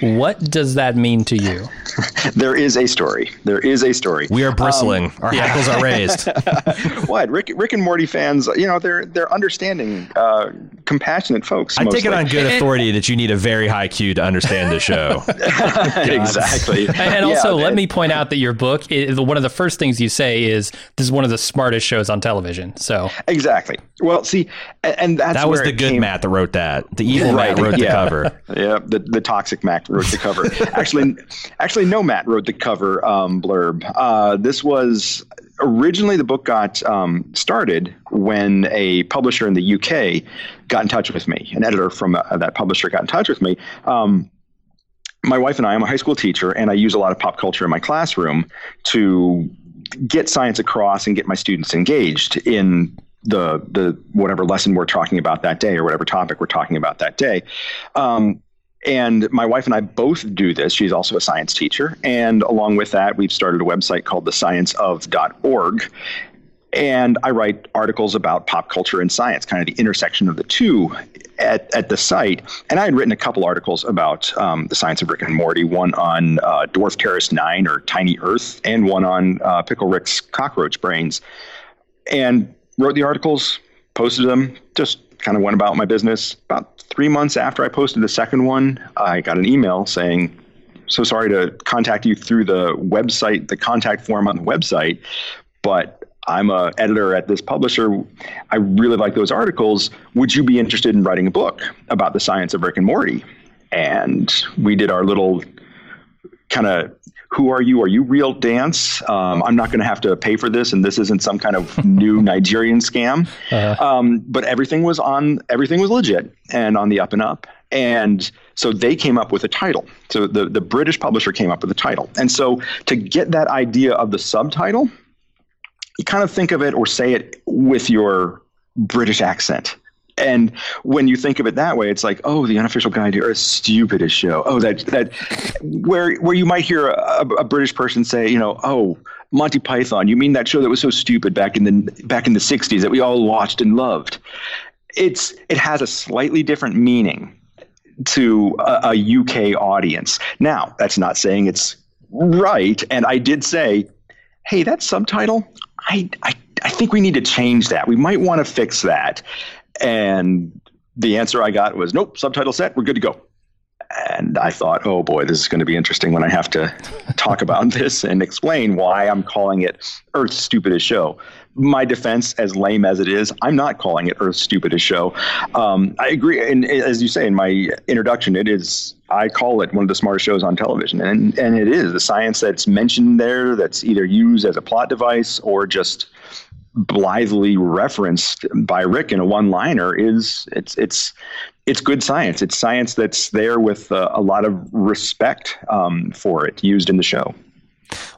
What does that mean to you? there is a story. There is a story. We are bristling. Um, Our yeah. hackles are raised. what? Rick, Rick and Morty fans, you know, they're they're understanding, uh, compassionate folks. I mostly. take it on good authority that you need a very high Q to understand the show. exactly. And also, yeah, let me point out that your book, is, one of the first things you say is this is one of the smartest shows on television. So exactly. Well, see, and that's that was the good came... Matt that wrote that. The evil right, Matt wrote yeah. the cover. Yeah, the the toxic Matt wrote the cover. actually, actually, no, Matt wrote the cover um, blurb. Uh, this was originally the book got um, started when a publisher in the UK got in touch with me. An editor from uh, that publisher got in touch with me. Um, my wife and I, I'm a high school teacher, and I use a lot of pop culture in my classroom to get science across and get my students engaged in the the whatever lesson we're talking about that day or whatever topic we're talking about that day. Um, and my wife and I both do this. She's also a science teacher. And along with that, we've started a website called thescienceof.org. And I write articles about pop culture and science, kind of the intersection of the two at, at the site. And I had written a couple articles about um, the science of Rick and Morty, one on uh, Dwarf Terrorist 9 or Tiny Earth, and one on uh, Pickle Rick's cockroach brains. And wrote the articles, posted them, just kind of went about my business. About three months after I posted the second one, I got an email saying, so sorry to contact you through the website, the contact form on the website, but I'm a editor at this publisher. I really like those articles. Would you be interested in writing a book about the science of Rick and Morty? And we did our little kind of who are you? Are you real dance? Um, I'm not going to have to pay for this, and this isn't some kind of new Nigerian scam. Uh-huh. Um, but everything was on, everything was legit and on the up and up. And so they came up with a title. So the, the British publisher came up with a title. And so to get that idea of the subtitle, you kind of think of it or say it with your British accent. And when you think of it that way, it's like, oh, the unofficial guide to Earth's stupidest show. Oh, that that where where you might hear a, a, British person say, you know, oh, Monty Python. You mean that show that was so stupid back in the back in the '60s that we all watched and loved? It's it has a slightly different meaning to a, a UK audience. Now, that's not saying it's right. And I did say, hey, that subtitle, I I I think we need to change that. We might want to fix that. And the answer I got was, nope, subtitle set, we're good to go. And I thought, oh boy, this is going to be interesting when I have to talk about this and explain why I'm calling it Earth's Stupidest Show. My defense, as lame as it is, I'm not calling it Earth's Stupidest Show. Um, I agree. And as you say in my introduction, it is, I call it one of the smartest shows on television. And, and it is the science that's mentioned there that's either used as a plot device or just blithely referenced by Rick in a one-liner is it's it's it's good science. It's science that's there with uh, a lot of respect um, for it used in the show.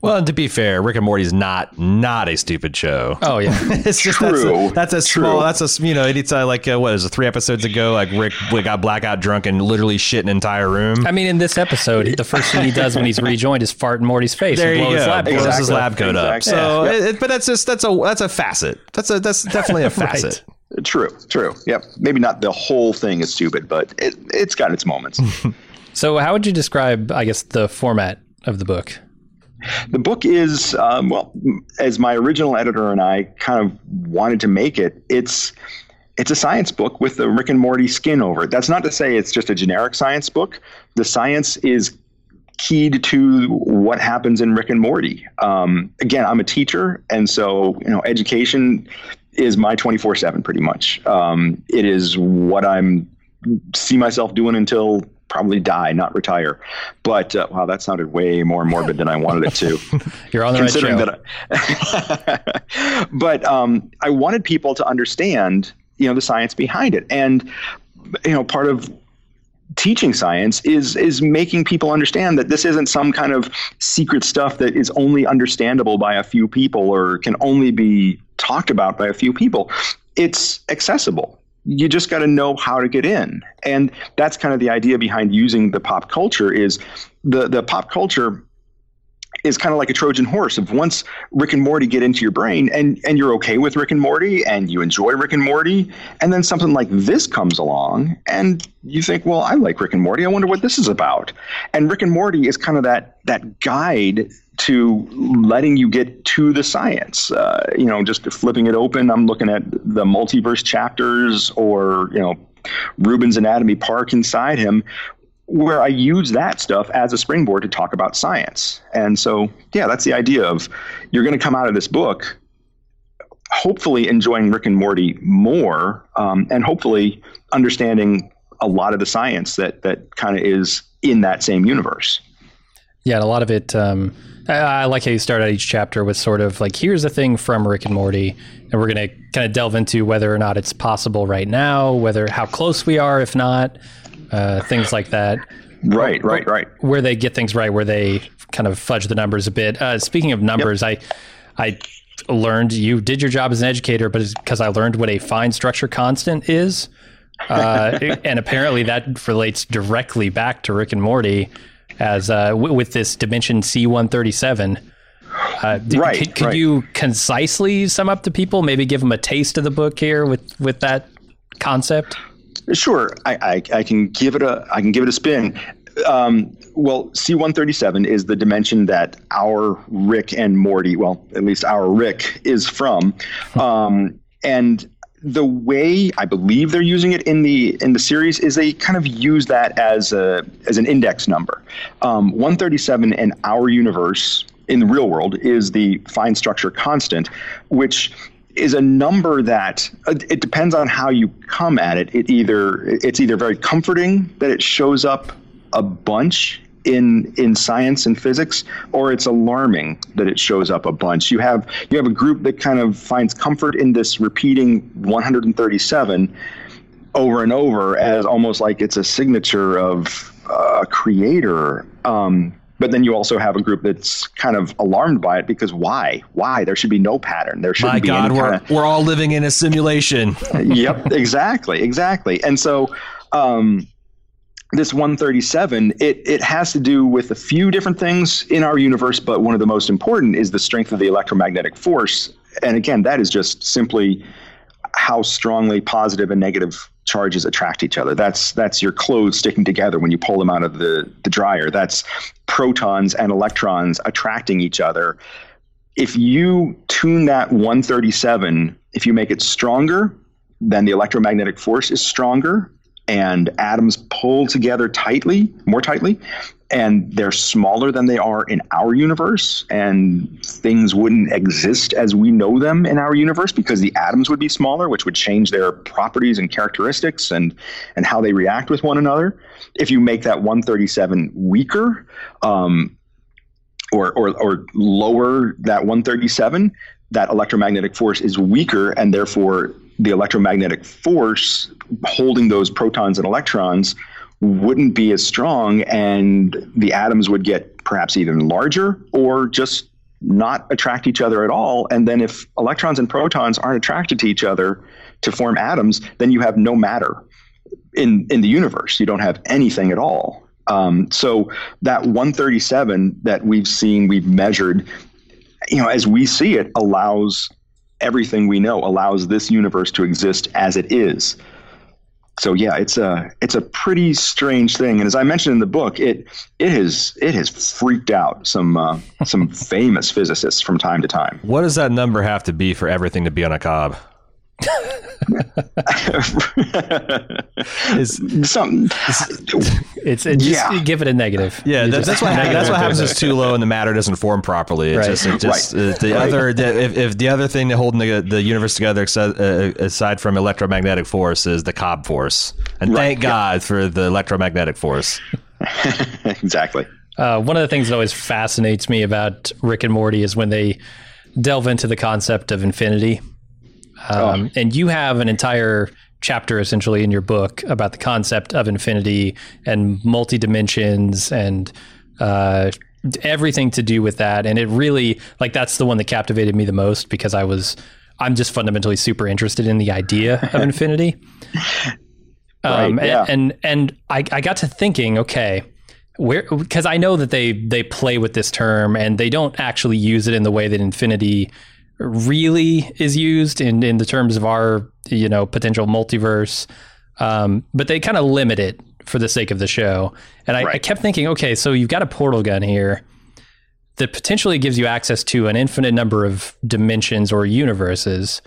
Well, and to be fair, Rick and Morty is not not a stupid show. Oh yeah, it's just True. that's a, that's a True. small that's a you know it's uh, like uh, what is it three episodes ago like Rick got blackout drunk and literally shit an entire room. I mean, in this episode, the first thing he does when he's rejoined is fart in Morty's face there and you blow his go. lab Blows his lab coat up. So, Yeah. it, it- but that's just that's a that's a facet. That's a that's definitely a Right. facet. True, true. Yep. Maybe not the whole thing is stupid, but it, it's got its moments. So, how would you describe, I guess, the format of the book? The book is, um, well, as my original editor and I kind of wanted to make it, it's it's a science book with the Rick and Morty skin over it. That's not to say it's just a generic science book. The science is keyed to what happens in Rick and Morty. Um, again, I'm a teacher, and so you know, education is my 24 seven pretty much. Um, it is what I'm see myself doing until probably die, not retire. But uh, wow, that sounded way more morbid than I wanted it to. You're on the right show. that. I, but um, I wanted people to understand, you know, the science behind it, and you know, part of teaching science is is making people understand that this isn't some kind of secret stuff that is only understandable by a few people or can only be talked about by a few people. It's accessible. You just got to know how to get in. And that's kind of the idea behind using the pop culture is the the pop culture is kind of like a Trojan horse of once Rick and Morty get into your brain and and you're okay with Rick and Morty and you enjoy Rick and Morty and then something like this comes along and you think well I like Rick and Morty I wonder what this is about and Rick and Morty is kind of that that guide to letting you get to the science uh, you know just flipping it open I'm looking at the multiverse chapters or you know Ruben's Anatomy Park inside him where I use that stuff as a springboard to talk about science. And so, yeah, that's the idea of you're going to come out of this book hopefully enjoying Rick and Morty more, um, and hopefully understanding a lot of the science that that kind of is in that same universe. Yeah, and a lot of it. Um, I, I like how you start out each chapter with sort of like, here's a thing from Rick and Morty, and we're going to kind of delve into whether or not it's possible right now, whether how close we are, if not, uh, things like that. Right, right, right. Where they get things right, where they kind of fudge the numbers a bit. Uh, speaking of numbers, I, I learned you did your job as an educator, but it's because I learned what a fine structure constant is. Uh, and apparently that relates directly back to Rick and Morty as uh, w- with this dimension C137. Uh, Right, Could, could right. you concisely sum up to people? Maybe give them a taste of the book here with with that concept. Sure, I, I, I can give it a I can give it a spin. Um, well, C one thirty seven is the dimension that our Rick and Morty, well, at least our Rick, is from, um, and the way I believe they're using it in the in the series is they kind of use that as a as an index number. Um, one thirty seven in our universe in the real world is the fine structure constant, which is a number that it depends on how you come at it. It either it's either very comforting that it shows up a bunch in in science and physics, or it's alarming that it shows up a bunch. You have you have a group that kind of finds comfort in this repeating 137 over and over as almost like it's a signature of a creator. Um, but then you also have a group that's kind of alarmed by it because why? Why? There should be no pattern. There shouldn't My be God, we're kind of we're all living in a simulation. yep, exactly, exactly. And so um, this 137, it it has to do with a few different things in our universe, but one of the most important is the strength of the electromagnetic force. And again, that is just simply how strongly positive and negative charges attract each other. That's that's your clothes sticking together when you pull them out of the, the dryer. That's protons and electrons attracting each other. If you tune that 137, if you make it stronger, then the electromagnetic force is stronger and atoms pull together tightly, more tightly, and they're smaller than they are in our universe, and things wouldn't exist as we know them in our universe because the atoms would be smaller, which would change their properties and characteristics and and how they react with one another. If you make that 137 weaker, um, or, or, or lower that 137, that electromagnetic force is weaker, and therefore the electromagnetic force holding those protons and electrons wouldn't be as strong, and the atoms would get perhaps even larger or just not attract each other at all. And then if electrons and protons aren't attracted to each other to form atoms, then you have no matter in in the universe. You don't have anything at all. Um, so that 137 that we've seen, we've measured, you know, as we see it, allows everything we know, allows this universe to exist as it is. So yeah, it's a it's a pretty strange thing, and as I mentioned in the book, it it has it has freaked out some uh, some famous physicists from time to time. What does that number have to be for everything to be on a cob? Is something it's, it's just yeah. give it a negative yeah that, that's what happens, that's what happens is too low and the matter doesn't form properly it right. just, it just right. uh, the right. other if, if the other thing holding the, the universe together uh, aside from electromagnetic force is the cob force and thank god yeah. for the electromagnetic force exactly uh, one of the things that always fascinates me about rick and morty is when they delve into the concept of infinity um, oh. And you have an entire chapter essentially in your book about the concept of infinity and multi dimensions and uh, everything to do with that. And it really, like, that's the one that captivated me the most because I was, I'm just fundamentally super interested in the idea of infinity. Um, right, yeah. and, and, and I, I got to thinking, okay, where because I know that they they play with this term and they don't actually use it in the way that infinity really is used in in the terms of our you know potential multiverse, um, but they kind of limit it for the sake of the show. And I, right. I kept thinking, okay, so you've got a portal gun here that potentially gives you access to an infinite number of dimensions or universes.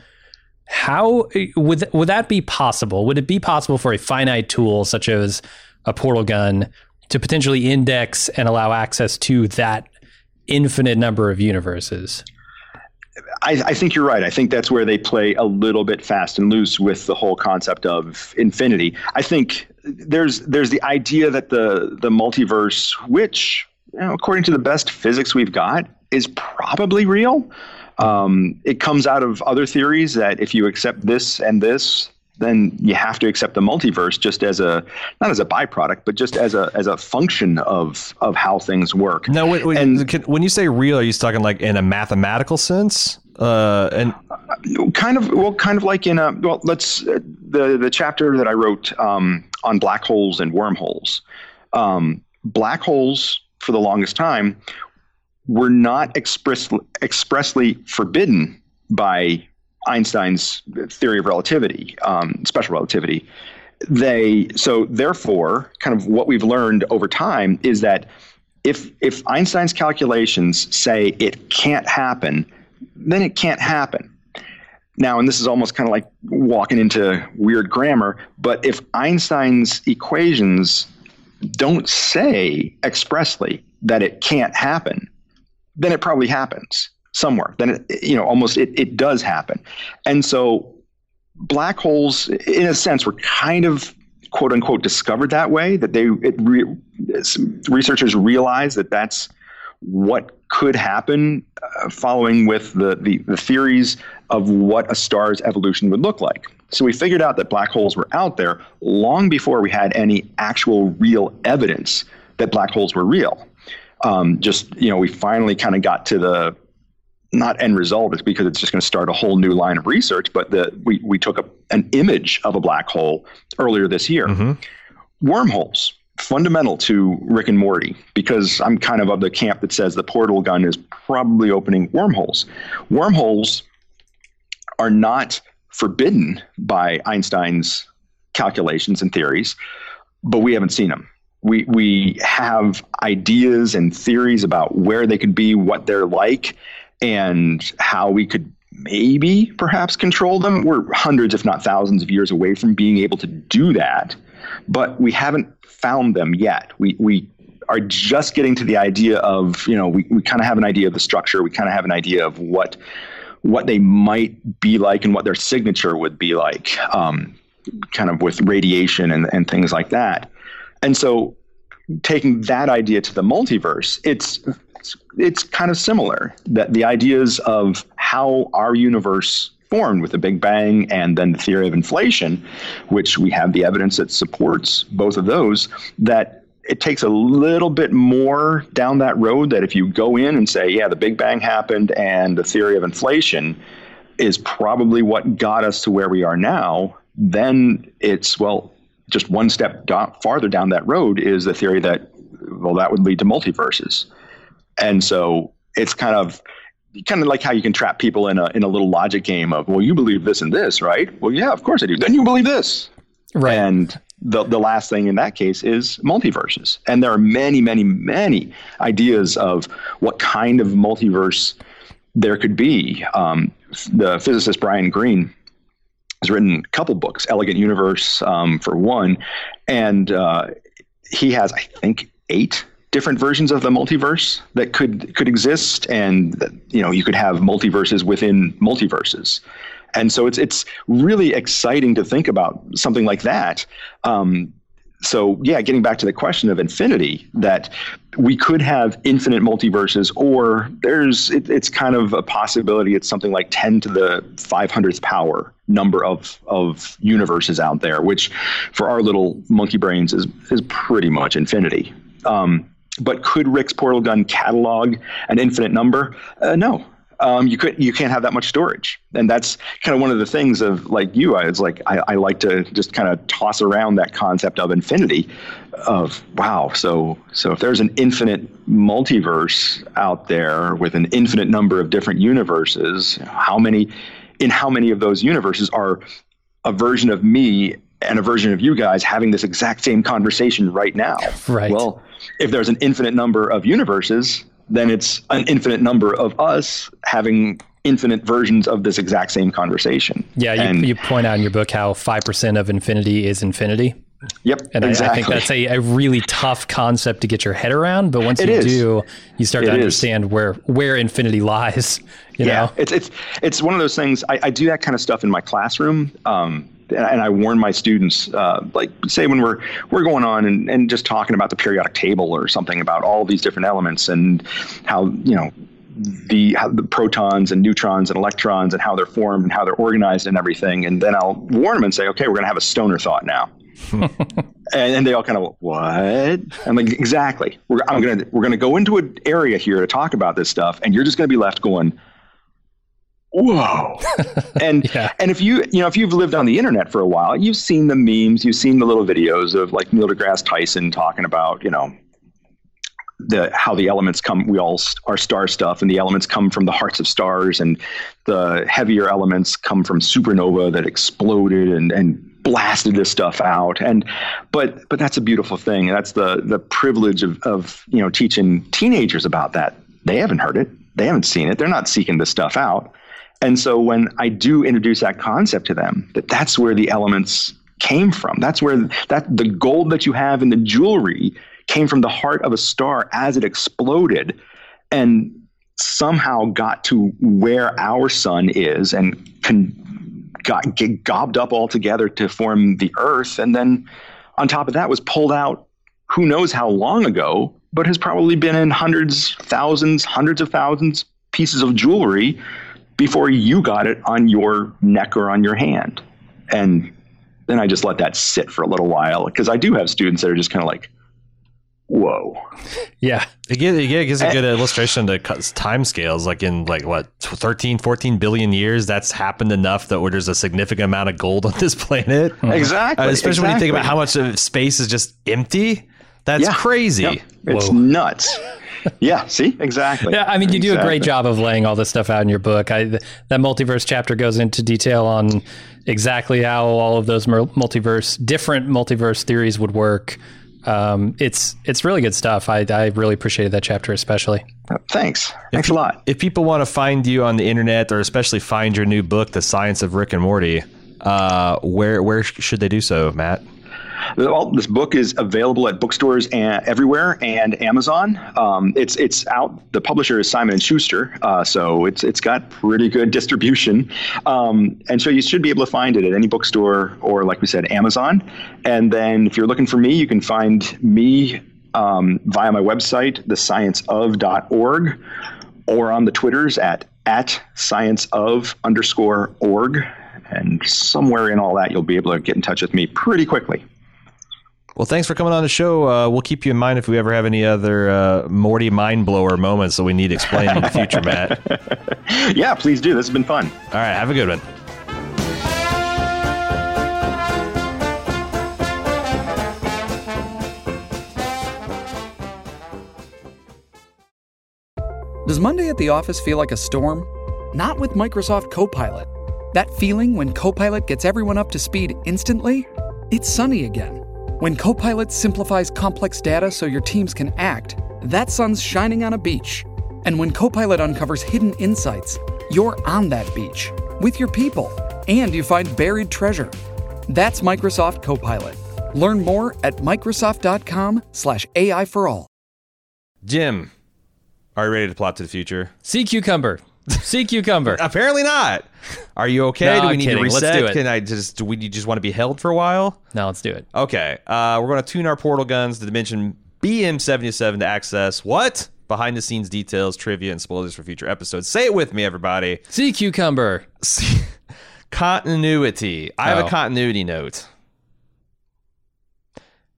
How would would that be possible? Would it be possible for a finite tool such as a portal gun to potentially index and allow access to that infinite number of universes? I, I, think you're right. I think that's where they play a little bit fast and loose with the whole concept of infinity. I think there's there's the idea that the the multiverse, which you know, according to the best physics we've got, is probably real. Um, it comes out of other theories that if you accept this and this, then you have to accept the multiverse just as a not as a byproduct, but just as a as a function of of how things work. Now, wait, wait, and can, when you say real, are you talking like in a mathematical sense? Uh, and kind of well, kind of like in a well, let's uh, the the chapter that I wrote um, on black holes and wormholes. Um, black holes for the longest time were not express, expressly forbidden by Einstein's theory of relativity, um, special relativity. They so therefore, kind of what we've learned over time is that if if Einstein's calculations say it can't happen, then it can't happen. Now, and this is almost kind of like walking into weird grammar, but if Einstein's equations don't say expressly that it can't happen, then it probably happens somewhere. Then it, you know, almost it, it does happen. And so black holes, in a sense, were kind of quote unquote discovered that way. That they re, researchers realized that that's what could happen uh, following with the, the, the theories of what a star's evolution would look like. So we figured out that black holes were out there long before we had any actual real evidence that black holes were real. Um, just you know, we finally kind of got to the not end result is because it's just going to start a whole new line of research. But the, we, we took a, an image of a black hole earlier this year. Mm-hmm. Wormholes, fundamental to Rick and Morty, because I'm kind of of the camp that says the portal gun is probably opening wormholes. Wormholes are not forbidden by Einstein's calculations and theories, but we haven't seen them. We, we have ideas and theories about where they could be, what they're like, and how we could maybe perhaps control them. We're hundreds, if not thousands, of years away from being able to do that, but we haven't found them yet. We we are just getting to the idea of you know we, we kind of have an idea of the structure. We kind of have an idea of what what they might be like and what their signature would be like, um, kind of with radiation and, and things like that. And so taking that idea to the multiverse, it's it's, it's kind of similar that the ideas of how our universe formed with the Big Bang and then the theory of inflation, which we have the evidence that supports both of those, that it takes a little bit more down that road that if you go in and say, yeah, the Big Bang happened and the theory of inflation is probably what got us to where we are now, then it's, well, just one step farther down that road is the theory that, well, that would lead to multiverses. And so it's kind of, kind of like how you can trap people in a in a little logic game of, well, you believe this and this, right? Well, yeah, of course I do. Then you believe this, right? And the the last thing in that case is multiverses, and there are many, many, many ideas of what kind of multiverse there could be. Um, the physicist Brian Greene has written a couple books, Elegant Universe um, for one, and uh, he has, I think, eight different versions of the multiverse that could could exist, and you know you could have multiverses within multiverses. And so it's it's really exciting to think about something like that. Um, so yeah, getting back to the question of infinity, that we could have infinite multiverses, or there's it, it's kind of a possibility. It's something like ten to the five hundredth power number of of universes out there, which for our little monkey brains is is pretty much infinity. Um, but could Rick's portal gun catalog an infinite number? Uh, no. Um, you could you can't have that much storage, and that's kind of one of the things of like you. I was like I, I like to just kind of toss around that concept of infinity, of wow. So so if there's an infinite multiverse out there with an infinite number of different universes, how many in how many of those universes are a version of me and a version of you guys having this exact same conversation right now? Right. Well if there's an infinite number of universes, then it's an infinite number of us having infinite versions of this exact same conversation. Yeah, you, and, you point out in your book how 5% of infinity is infinity. Yep, and exactly. I, I, think that's a, a really tough concept to get your head around. But once it you is. do, you start it to understand is. where where infinity lies. You yeah, know, it's it's it's one of those things. I, I do that kind of stuff in my classroom. Um, and I warn my students, uh, like say when we're we're going on and, and just talking about the periodic table or something about all these different elements and how you know the how the protons and neutrons and electrons and how they're formed and how they're organized and everything. And then I'll warn them and say, okay, we're going to have a stoner thought now. and, and they all kind of what? I'm like, exactly. We're I'm gonna we're gonna go into an area here to talk about this stuff, and you're just gonna be left going, whoa. And yeah. and if you you know if you've lived on the internet for a while you've seen the memes you've seen the little videos of like Neil deGrasse Tyson talking about you know the how the elements come we all are star stuff and the elements come from the hearts of stars and the heavier elements come from supernova that exploded and and blasted this stuff out. And but but that's a beautiful thing that's the the privilege of of you know teaching teenagers about that. They haven't heard it. They haven't seen it. They're not seeking this stuff out and so when I do introduce that concept to them, that that's where the elements came from. That's where that the gold that you have in the jewelry came from the heart of a star as it exploded and somehow got to where our sun is and can got get gobbed up all together to form the earth and then on top of that was pulled out who knows how long ago but has probably been in hundreds thousands hundreds of thousands pieces of jewelry before you got it on your neck or on your hand. And then I just let that sit for a little while because I do have students that are just kind of like, whoa. Yeah. It gives, it gives a good illustration to time scales. Like in like what, 13, 14 billion years, that's happened enough that where there's a significant amount of gold on this planet. Exactly. Uh, especially exactly. when you think about how much of space is just empty. That's Yeah. crazy. Yep. It's nuts. Yeah. See, exactly. Yeah, I mean, you do a great job of laying all this stuff out in your book. I, that multiverse chapter goes into detail on exactly how all of those multiverse, different multiverse theories would work. Um, it's it's really good stuff. I, I really appreciated that chapter, especially. Thanks. Thanks a lot. If people want to find you on the internet or especially find your new book, The Science of Rick and Morty, uh, where where should they do so, Matt? Well, this book is available at bookstores and everywhere and Amazon. Um, it's it's out. The publisher is Simon and Schuster, uh, so it's it's got pretty good distribution, um, and so you should be able to find it at any bookstore or, like we said, Amazon. And then if you're looking for me, you can find me um, via my website, thescienceof.org, or on the Twitters at at scienceof underscore org. And somewhere in all that, you'll be able to get in touch with me pretty quickly. Well, thanks for coming on the show. Uh, we'll keep you in mind if we ever have any other uh, Morty mind blower moments that we need explained in the future, Matt. yeah, please do. This has been fun. All right, have a good one. Does Monday at the office feel like a storm? Not with Microsoft Copilot. That feeling when Copilot gets everyone up to speed instantly? It's sunny again. When Copilot simplifies complex data so your teams can act, that sun's shining on a beach. And when Copilot uncovers hidden insights, you're on that beach with your people and you find buried treasure. That's Microsoft Copilot. Learn more at Microsoft.com/slash AI for all. Jim, are you ready to plot to the future? Sea cucumber. Sea cucumber. Apparently not. Are you okay? No, do we I'm need kidding. to Let's reset? do it. Can I just do we just want to be held for a while? No, let's do it. Okay. Uh, we're going to tune our portal guns to dimension BM77 to access what? Behind the scenes details, trivia, and spoilers for future episodes. Say it with me, everybody. Sea cucumber. Continuity. I have Oh. a continuity note.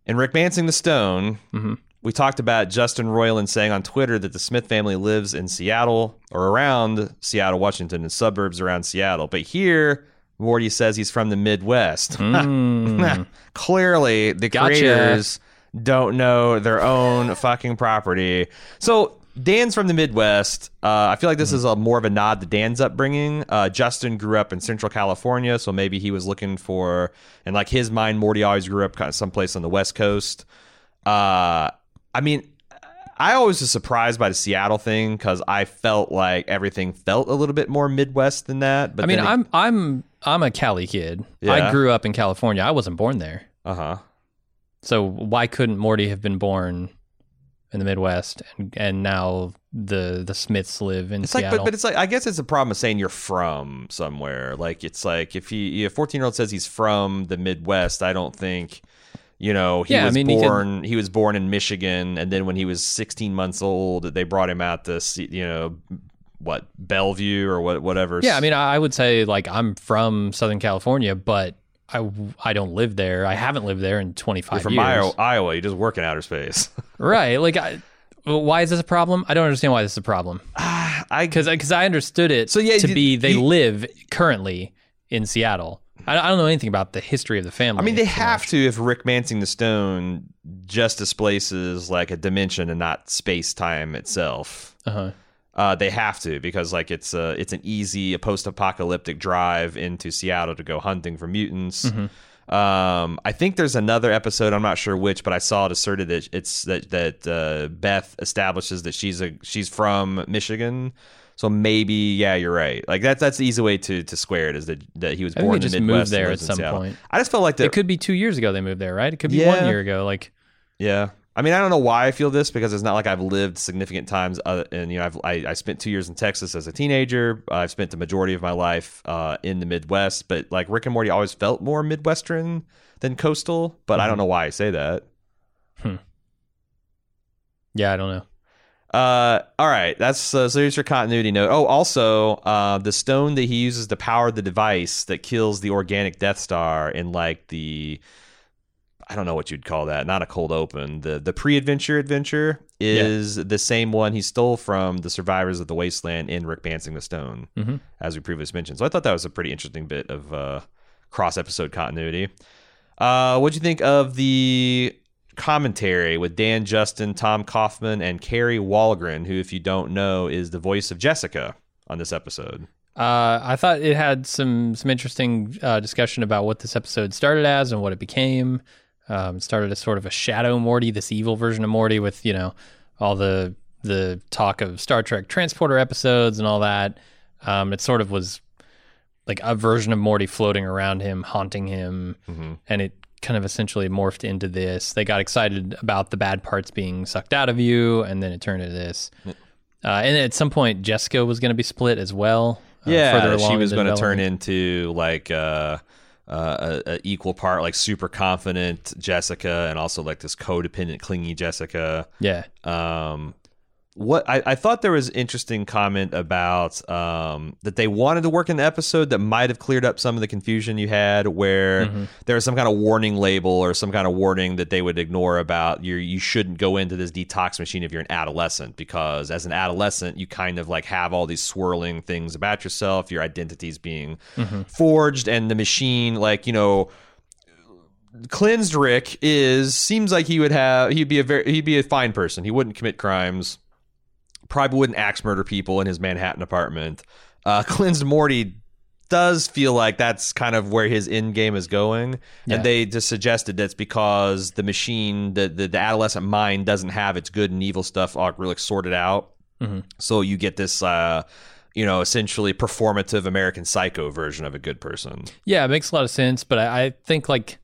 In Rickmancing the Stone, Mm-hmm. We talked about Justin Roiland saying on Twitter that the Smith family lives in Seattle or around Seattle, Washington, and suburbs around Seattle. But here, Morty says he's from the Midwest. Mm. Clearly, the Gotcha. creators don't know their own fucking property. So Dan's from the Midwest. Uh, I feel like this is a more of a nod to Dan's upbringing. Uh, Justin grew up in Central California, so maybe he was looking for, and like his mind, Morty always grew up kind of someplace on the West Coast. Uh, I mean, I always was surprised by the Seattle thing because I felt like everything felt a little bit more Midwest than that. But I mean, it- I'm I'm I'm a Cali kid. Yeah. I grew up in California. I wasn't born there. uh huh. So why couldn't Morty have been born in the Midwest and, and now the the Smiths live in It's Seattle? like, but, but it's like, I guess it's a problem of saying you're from somewhere. Like, it's like if he, a 14 year old says he's from the Midwest, I don't think, you know, he Yeah, I was mean, he could- born, he was born in Michigan. And then when he was 16 months old, they brought him out to see, you know, what, Bellevue or what, whatever. yeah, I mean, I I would say like I'm from Southern California, but I I don't live there. I haven't lived there in 25 you're 25 from years. Iowa, Iowa, you just work in outer space. Right? Like, I, why is this a problem? I don't understand why this is a problem. I, Because because uh, I understood it So, yeah, to you- be they you- live currently in Seattle. I, I don't know anything about the history of the family. I mean, they have much. to if Rickmancing the Stone just displaces like a dimension and not space time itself. Uh-huh. Uh, they have to because like it's a it's an easy a post apocalyptic drive into Seattle to go hunting for mutants. Mm-hmm. Um, I think there's another episode. I'm not sure which, but I saw it asserted that it's that that uh, Beth establishes that she's a she's from Michigan. So maybe yeah, you're right. Like that's that's the easy way to to square it is that that he was I born in the just moved Midwest there at some Seattle. point. I just felt like that It could be two years ago they moved there, right? It could be Yeah. one year ago. Like, Yeah. I mean, I don't know why I feel this because it's not like I've lived significant times. Uh, and you know, I've, I, I spent two years in Texas as a teenager. I've spent the majority of my life uh, in the Midwest. But like Rick and Morty always felt more Midwestern than coastal. But I don't know why I say that. Hmm. yeah, I don't know. Uh, all right, that's uh, so. Here's your continuity note. Oh, also, uh, the stone that he uses to power the device that kills the organic Death Star in like the, I don't know what you'd call that. Not a cold open. The the pre-adventure adventure is the same one he stole from the survivors of the wasteland in Rickmancing the Stone, Mhm. as we previously mentioned. So I thought that was a pretty interesting bit of uh, cross episode continuity. Uh, what'd you think of the commentary with Dan Justin, Tom Kauffman, and Kari Wahlgren, who, if you don't know, is the voice of Jessica on this episode? Uh, I thought it had some some interesting uh, discussion about what this episode started as and what it became. Um, it started as sort of a shadow Morty, this evil version of Morty, with you know all the the talk of Star Trek transporter episodes and all that. Um, it sort of was like a version of Morty floating around him, haunting him, and it kind of essentially morphed into this. They got excited about the bad parts being sucked out of you, and then it turned into this. Uh, and at some point, Jessica was going to be split as well. uh, further yeah, along she was going to turn into like uh, uh, a, a equal part like super confident Jessica and also like this codependent clingy Jessica. Yeah. Um, what I, I thought there was interesting comment about um, that they wanted to work in the episode that might have cleared up some of the confusion you had where Mhm. there was some kind of warning label or some kind of warning that they would ignore about you you shouldn't go into this detox machine if you're an adolescent because as an adolescent you kind of like have all these swirling things about yourself your identity's being Mhm. forged and the machine like you know cleansed Rick is seems like he would have he'd be a very he'd be a fine person. He wouldn't commit crimes. Probably wouldn't axe murder people in his Manhattan apartment. Uh, cleansed Morty does feel like that's kind of where his end game is going, Yeah. and they just suggested that's because the machine, the, the the adolescent mind, doesn't have its good and evil stuff all really sorted out. Mhm. So you get this, uh, you know, essentially performative American Psycho version of a good person. Yeah, it makes a lot of sense, but I, I think like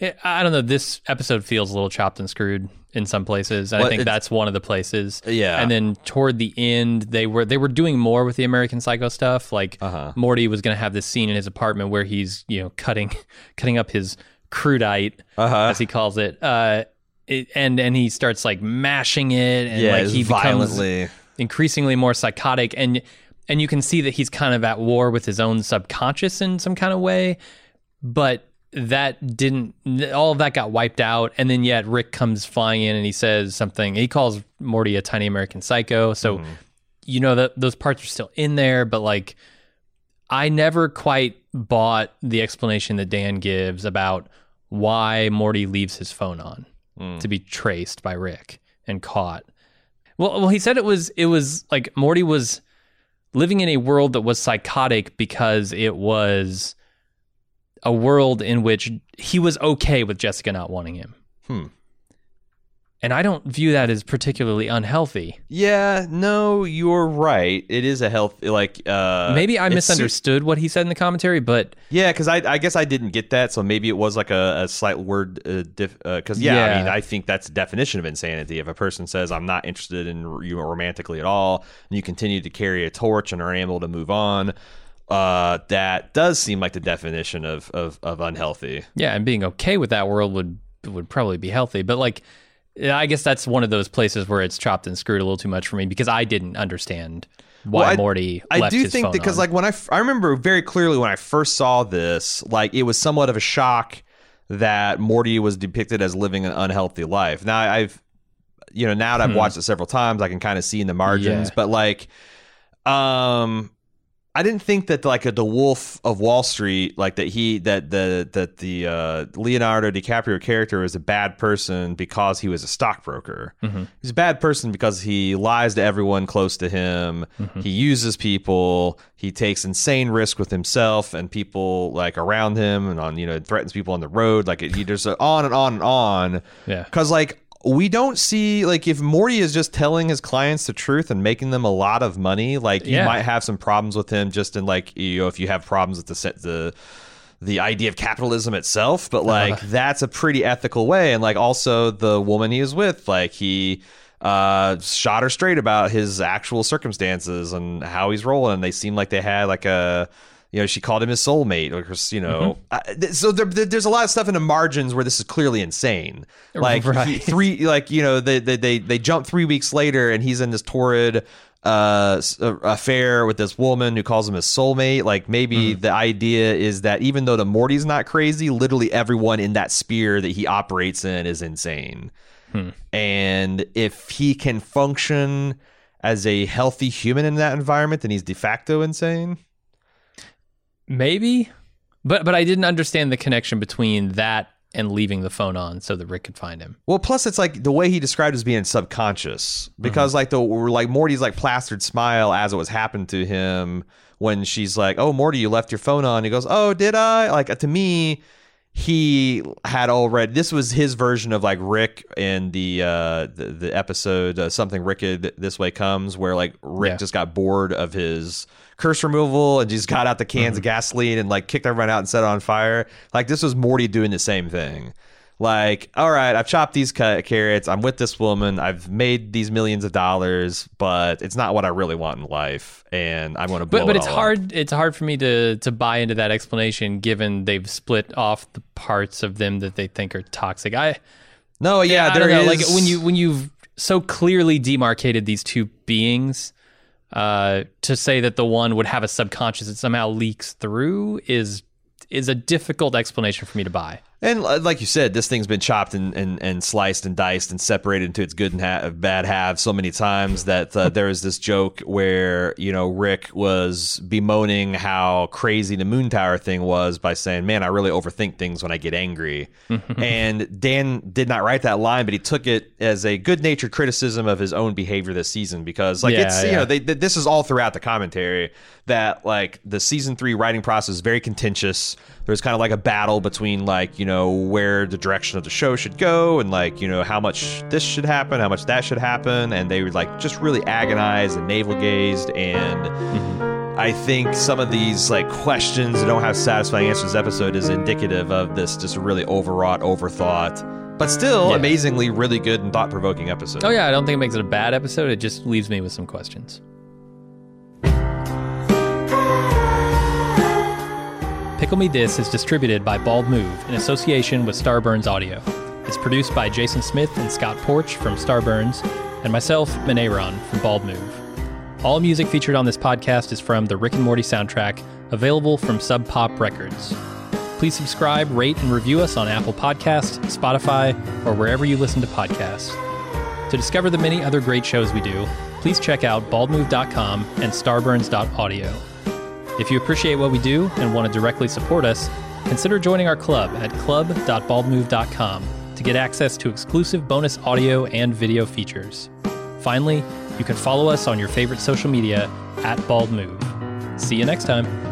it, I don't know. This episode feels a little chopped and screwed in some places. And Well, I think that's one of the places. Yeah. And then toward the end, they were they were doing more with the American Psycho stuff. Like Uh-huh. Morty was going to have this scene in his apartment where he's you know cutting cutting up his crudite Uh-huh. as he calls it. Uh, it, and and he starts like mashing it and Yeah, like he violently. becomes increasingly more psychotic and and you can see that he's kind of at war with his own subconscious in some kind of way but that didn't all of that got wiped out. And then yet rick comes flying in and he says something. He calls morty a tiny american psycho. So you know that those parts are still in there but like i never quite bought the explanation that dan gives about why morty leaves his phone on Mm. to be traced by rick and caught. Well, well, he said it was it was like Morty was living in a world that was psychotic because it was a world in which he was okay with Jessica not wanting him. Hmm. And I don't view that as particularly unhealthy. Yeah, no, you're right. It is a health like uh Maybe I it's misunderstood what he said in the commentary, but Yeah, because I, I guess I didn't get that, so maybe it was like a, a slight word. Because uh, diff, uh 'cause yeah, I Yeah. mean, I think that's the definition of insanity. If a person says I'm not interested in you romantically at all, and you continue to carry a torch and are able to move on, uh, that does seem like the definition of of, of unhealthy. yeah, and being okay with that world would would probably be healthy. But like, I guess that's one of those places where it's chopped and screwed a little too much for me because I didn't understand why Well, I- Morty. I do think because like when I f- I remember very clearly when I first saw this, like it was somewhat of a shock that Morty was depicted as living an unhealthy life. Now I've you know now that I've Hmm. watched it several times, I can kind of see in the margins, Yeah. but like um I didn't think that like a the Wolf of Wall Street, like that he that the that the uh, Leonardo DiCaprio character is a bad person because he was a stockbroker. Mhm. He's a bad person because he lies to everyone close to him. Mm-hmm. He uses people. He takes insane risk with himself and people like around him, and on you know threatens people on the road. Like it, he just on and on and on. Yeah. Because like we don't see like if Morty is just telling his clients the truth and making them a lot of money, like you might have some problems with him just in like you know if you have problems with the set the the idea of capitalism itself, but like Uh-huh. that's a pretty ethical way. And like also the woman he was with, like he uh shot her straight about his actual circumstances and how he's rolling. They seem like they had like a you know, she called him his soulmate, or you know. Mm-hmm. I- so there, there- there's a lot of stuff in the margins where this is clearly insane. Like Right. three, like you know, they they they they jump three weeks later, and he's in this torrid uh uh, affair with this woman who calls him his soulmate. Like maybe Mm-hmm. the idea is that even though the Morty's not crazy, literally everyone in that sphere that he operates in is insane. Hmm. And if he can function as a healthy human in that environment, then he's de facto insane. Maybe, but but I didn't understand the connection between that and leaving the phone on so that Rick could find him. Well, plus it's like the way he described as being subconscious because mm-hmm. like the like Morty's like plastered smile as it was happened to him when she's like, "Oh, Morty, you left your phone on." He goes, "Oh, did I?" Like to me, he had already. This was his version of like Rick in the uh the, the episode uh, something Ricked this way comes where like Rick Yeah. just got bored of his curse removal and just got out the cans of gasoline and like kicked everyone out and set it on fire. Like this was Morty doing the same thing. Like, all right, I've chopped these cut carrots. I'm with this woman. I've made these millions of dollars, but it's not what I really want in life, and I'm going to. But but it it's hard. Up. It's hard for me to to buy into that explanation, given they've split off the parts of them that they think are toxic. I no, yeah, I there know. is- Like when you when you've so clearly demarcated these two beings, uh, to say that the one would have a subconscious that somehow leaks through is is a difficult explanation for me to buy. And uh, like you said, this thing's been chopped and, and, and sliced and diced and separated into its good and ha- bad halves so many times that uh, there is this joke where you know Rick was bemoaning how crazy the Moon Tower thing was by saying, "Man, I really overthink things when I get angry." and Dan did not write that line, but he took it as a good natured criticism of his own behavior this season because like Yeah, it's you know they, th- this is all throughout the commentary that like the season three writing process is very contentious. There's kind of like a battle between like you know where the direction of the show should go and like you know how much this should happen, how much that should happen, and they were like just really agonized and navel gazed and. Mm-hmm. I think some of these like questions that don't have satisfying answers episode is indicative of this just really overwrought, overthought, but still Yeah. amazingly really good and thought provoking episode. Oh yeah, I don't think it makes it a bad episode. It just leaves me with some questions. Pickle Me This is distributed by Bald Move in association with Starburns Audio. It's produced by Jason Smith and Scott Porch from Starburns, and myself, Manayron from Bald Move. All music featured on this podcast is from the Rick and Morty soundtrack, available from Sub Pop Records. Please subscribe, rate, and review us on Apple Podcasts, Spotify, or wherever you listen to podcasts. To discover the many other great shows we do, please check out baldmove.com and starburns.audio. If you appreciate what we do and want to directly support us, consider joining our club at club.baldmove.com to get access to exclusive bonus audio and video features. Finally, you can follow us on your favorite social media at baldmove. See you next time.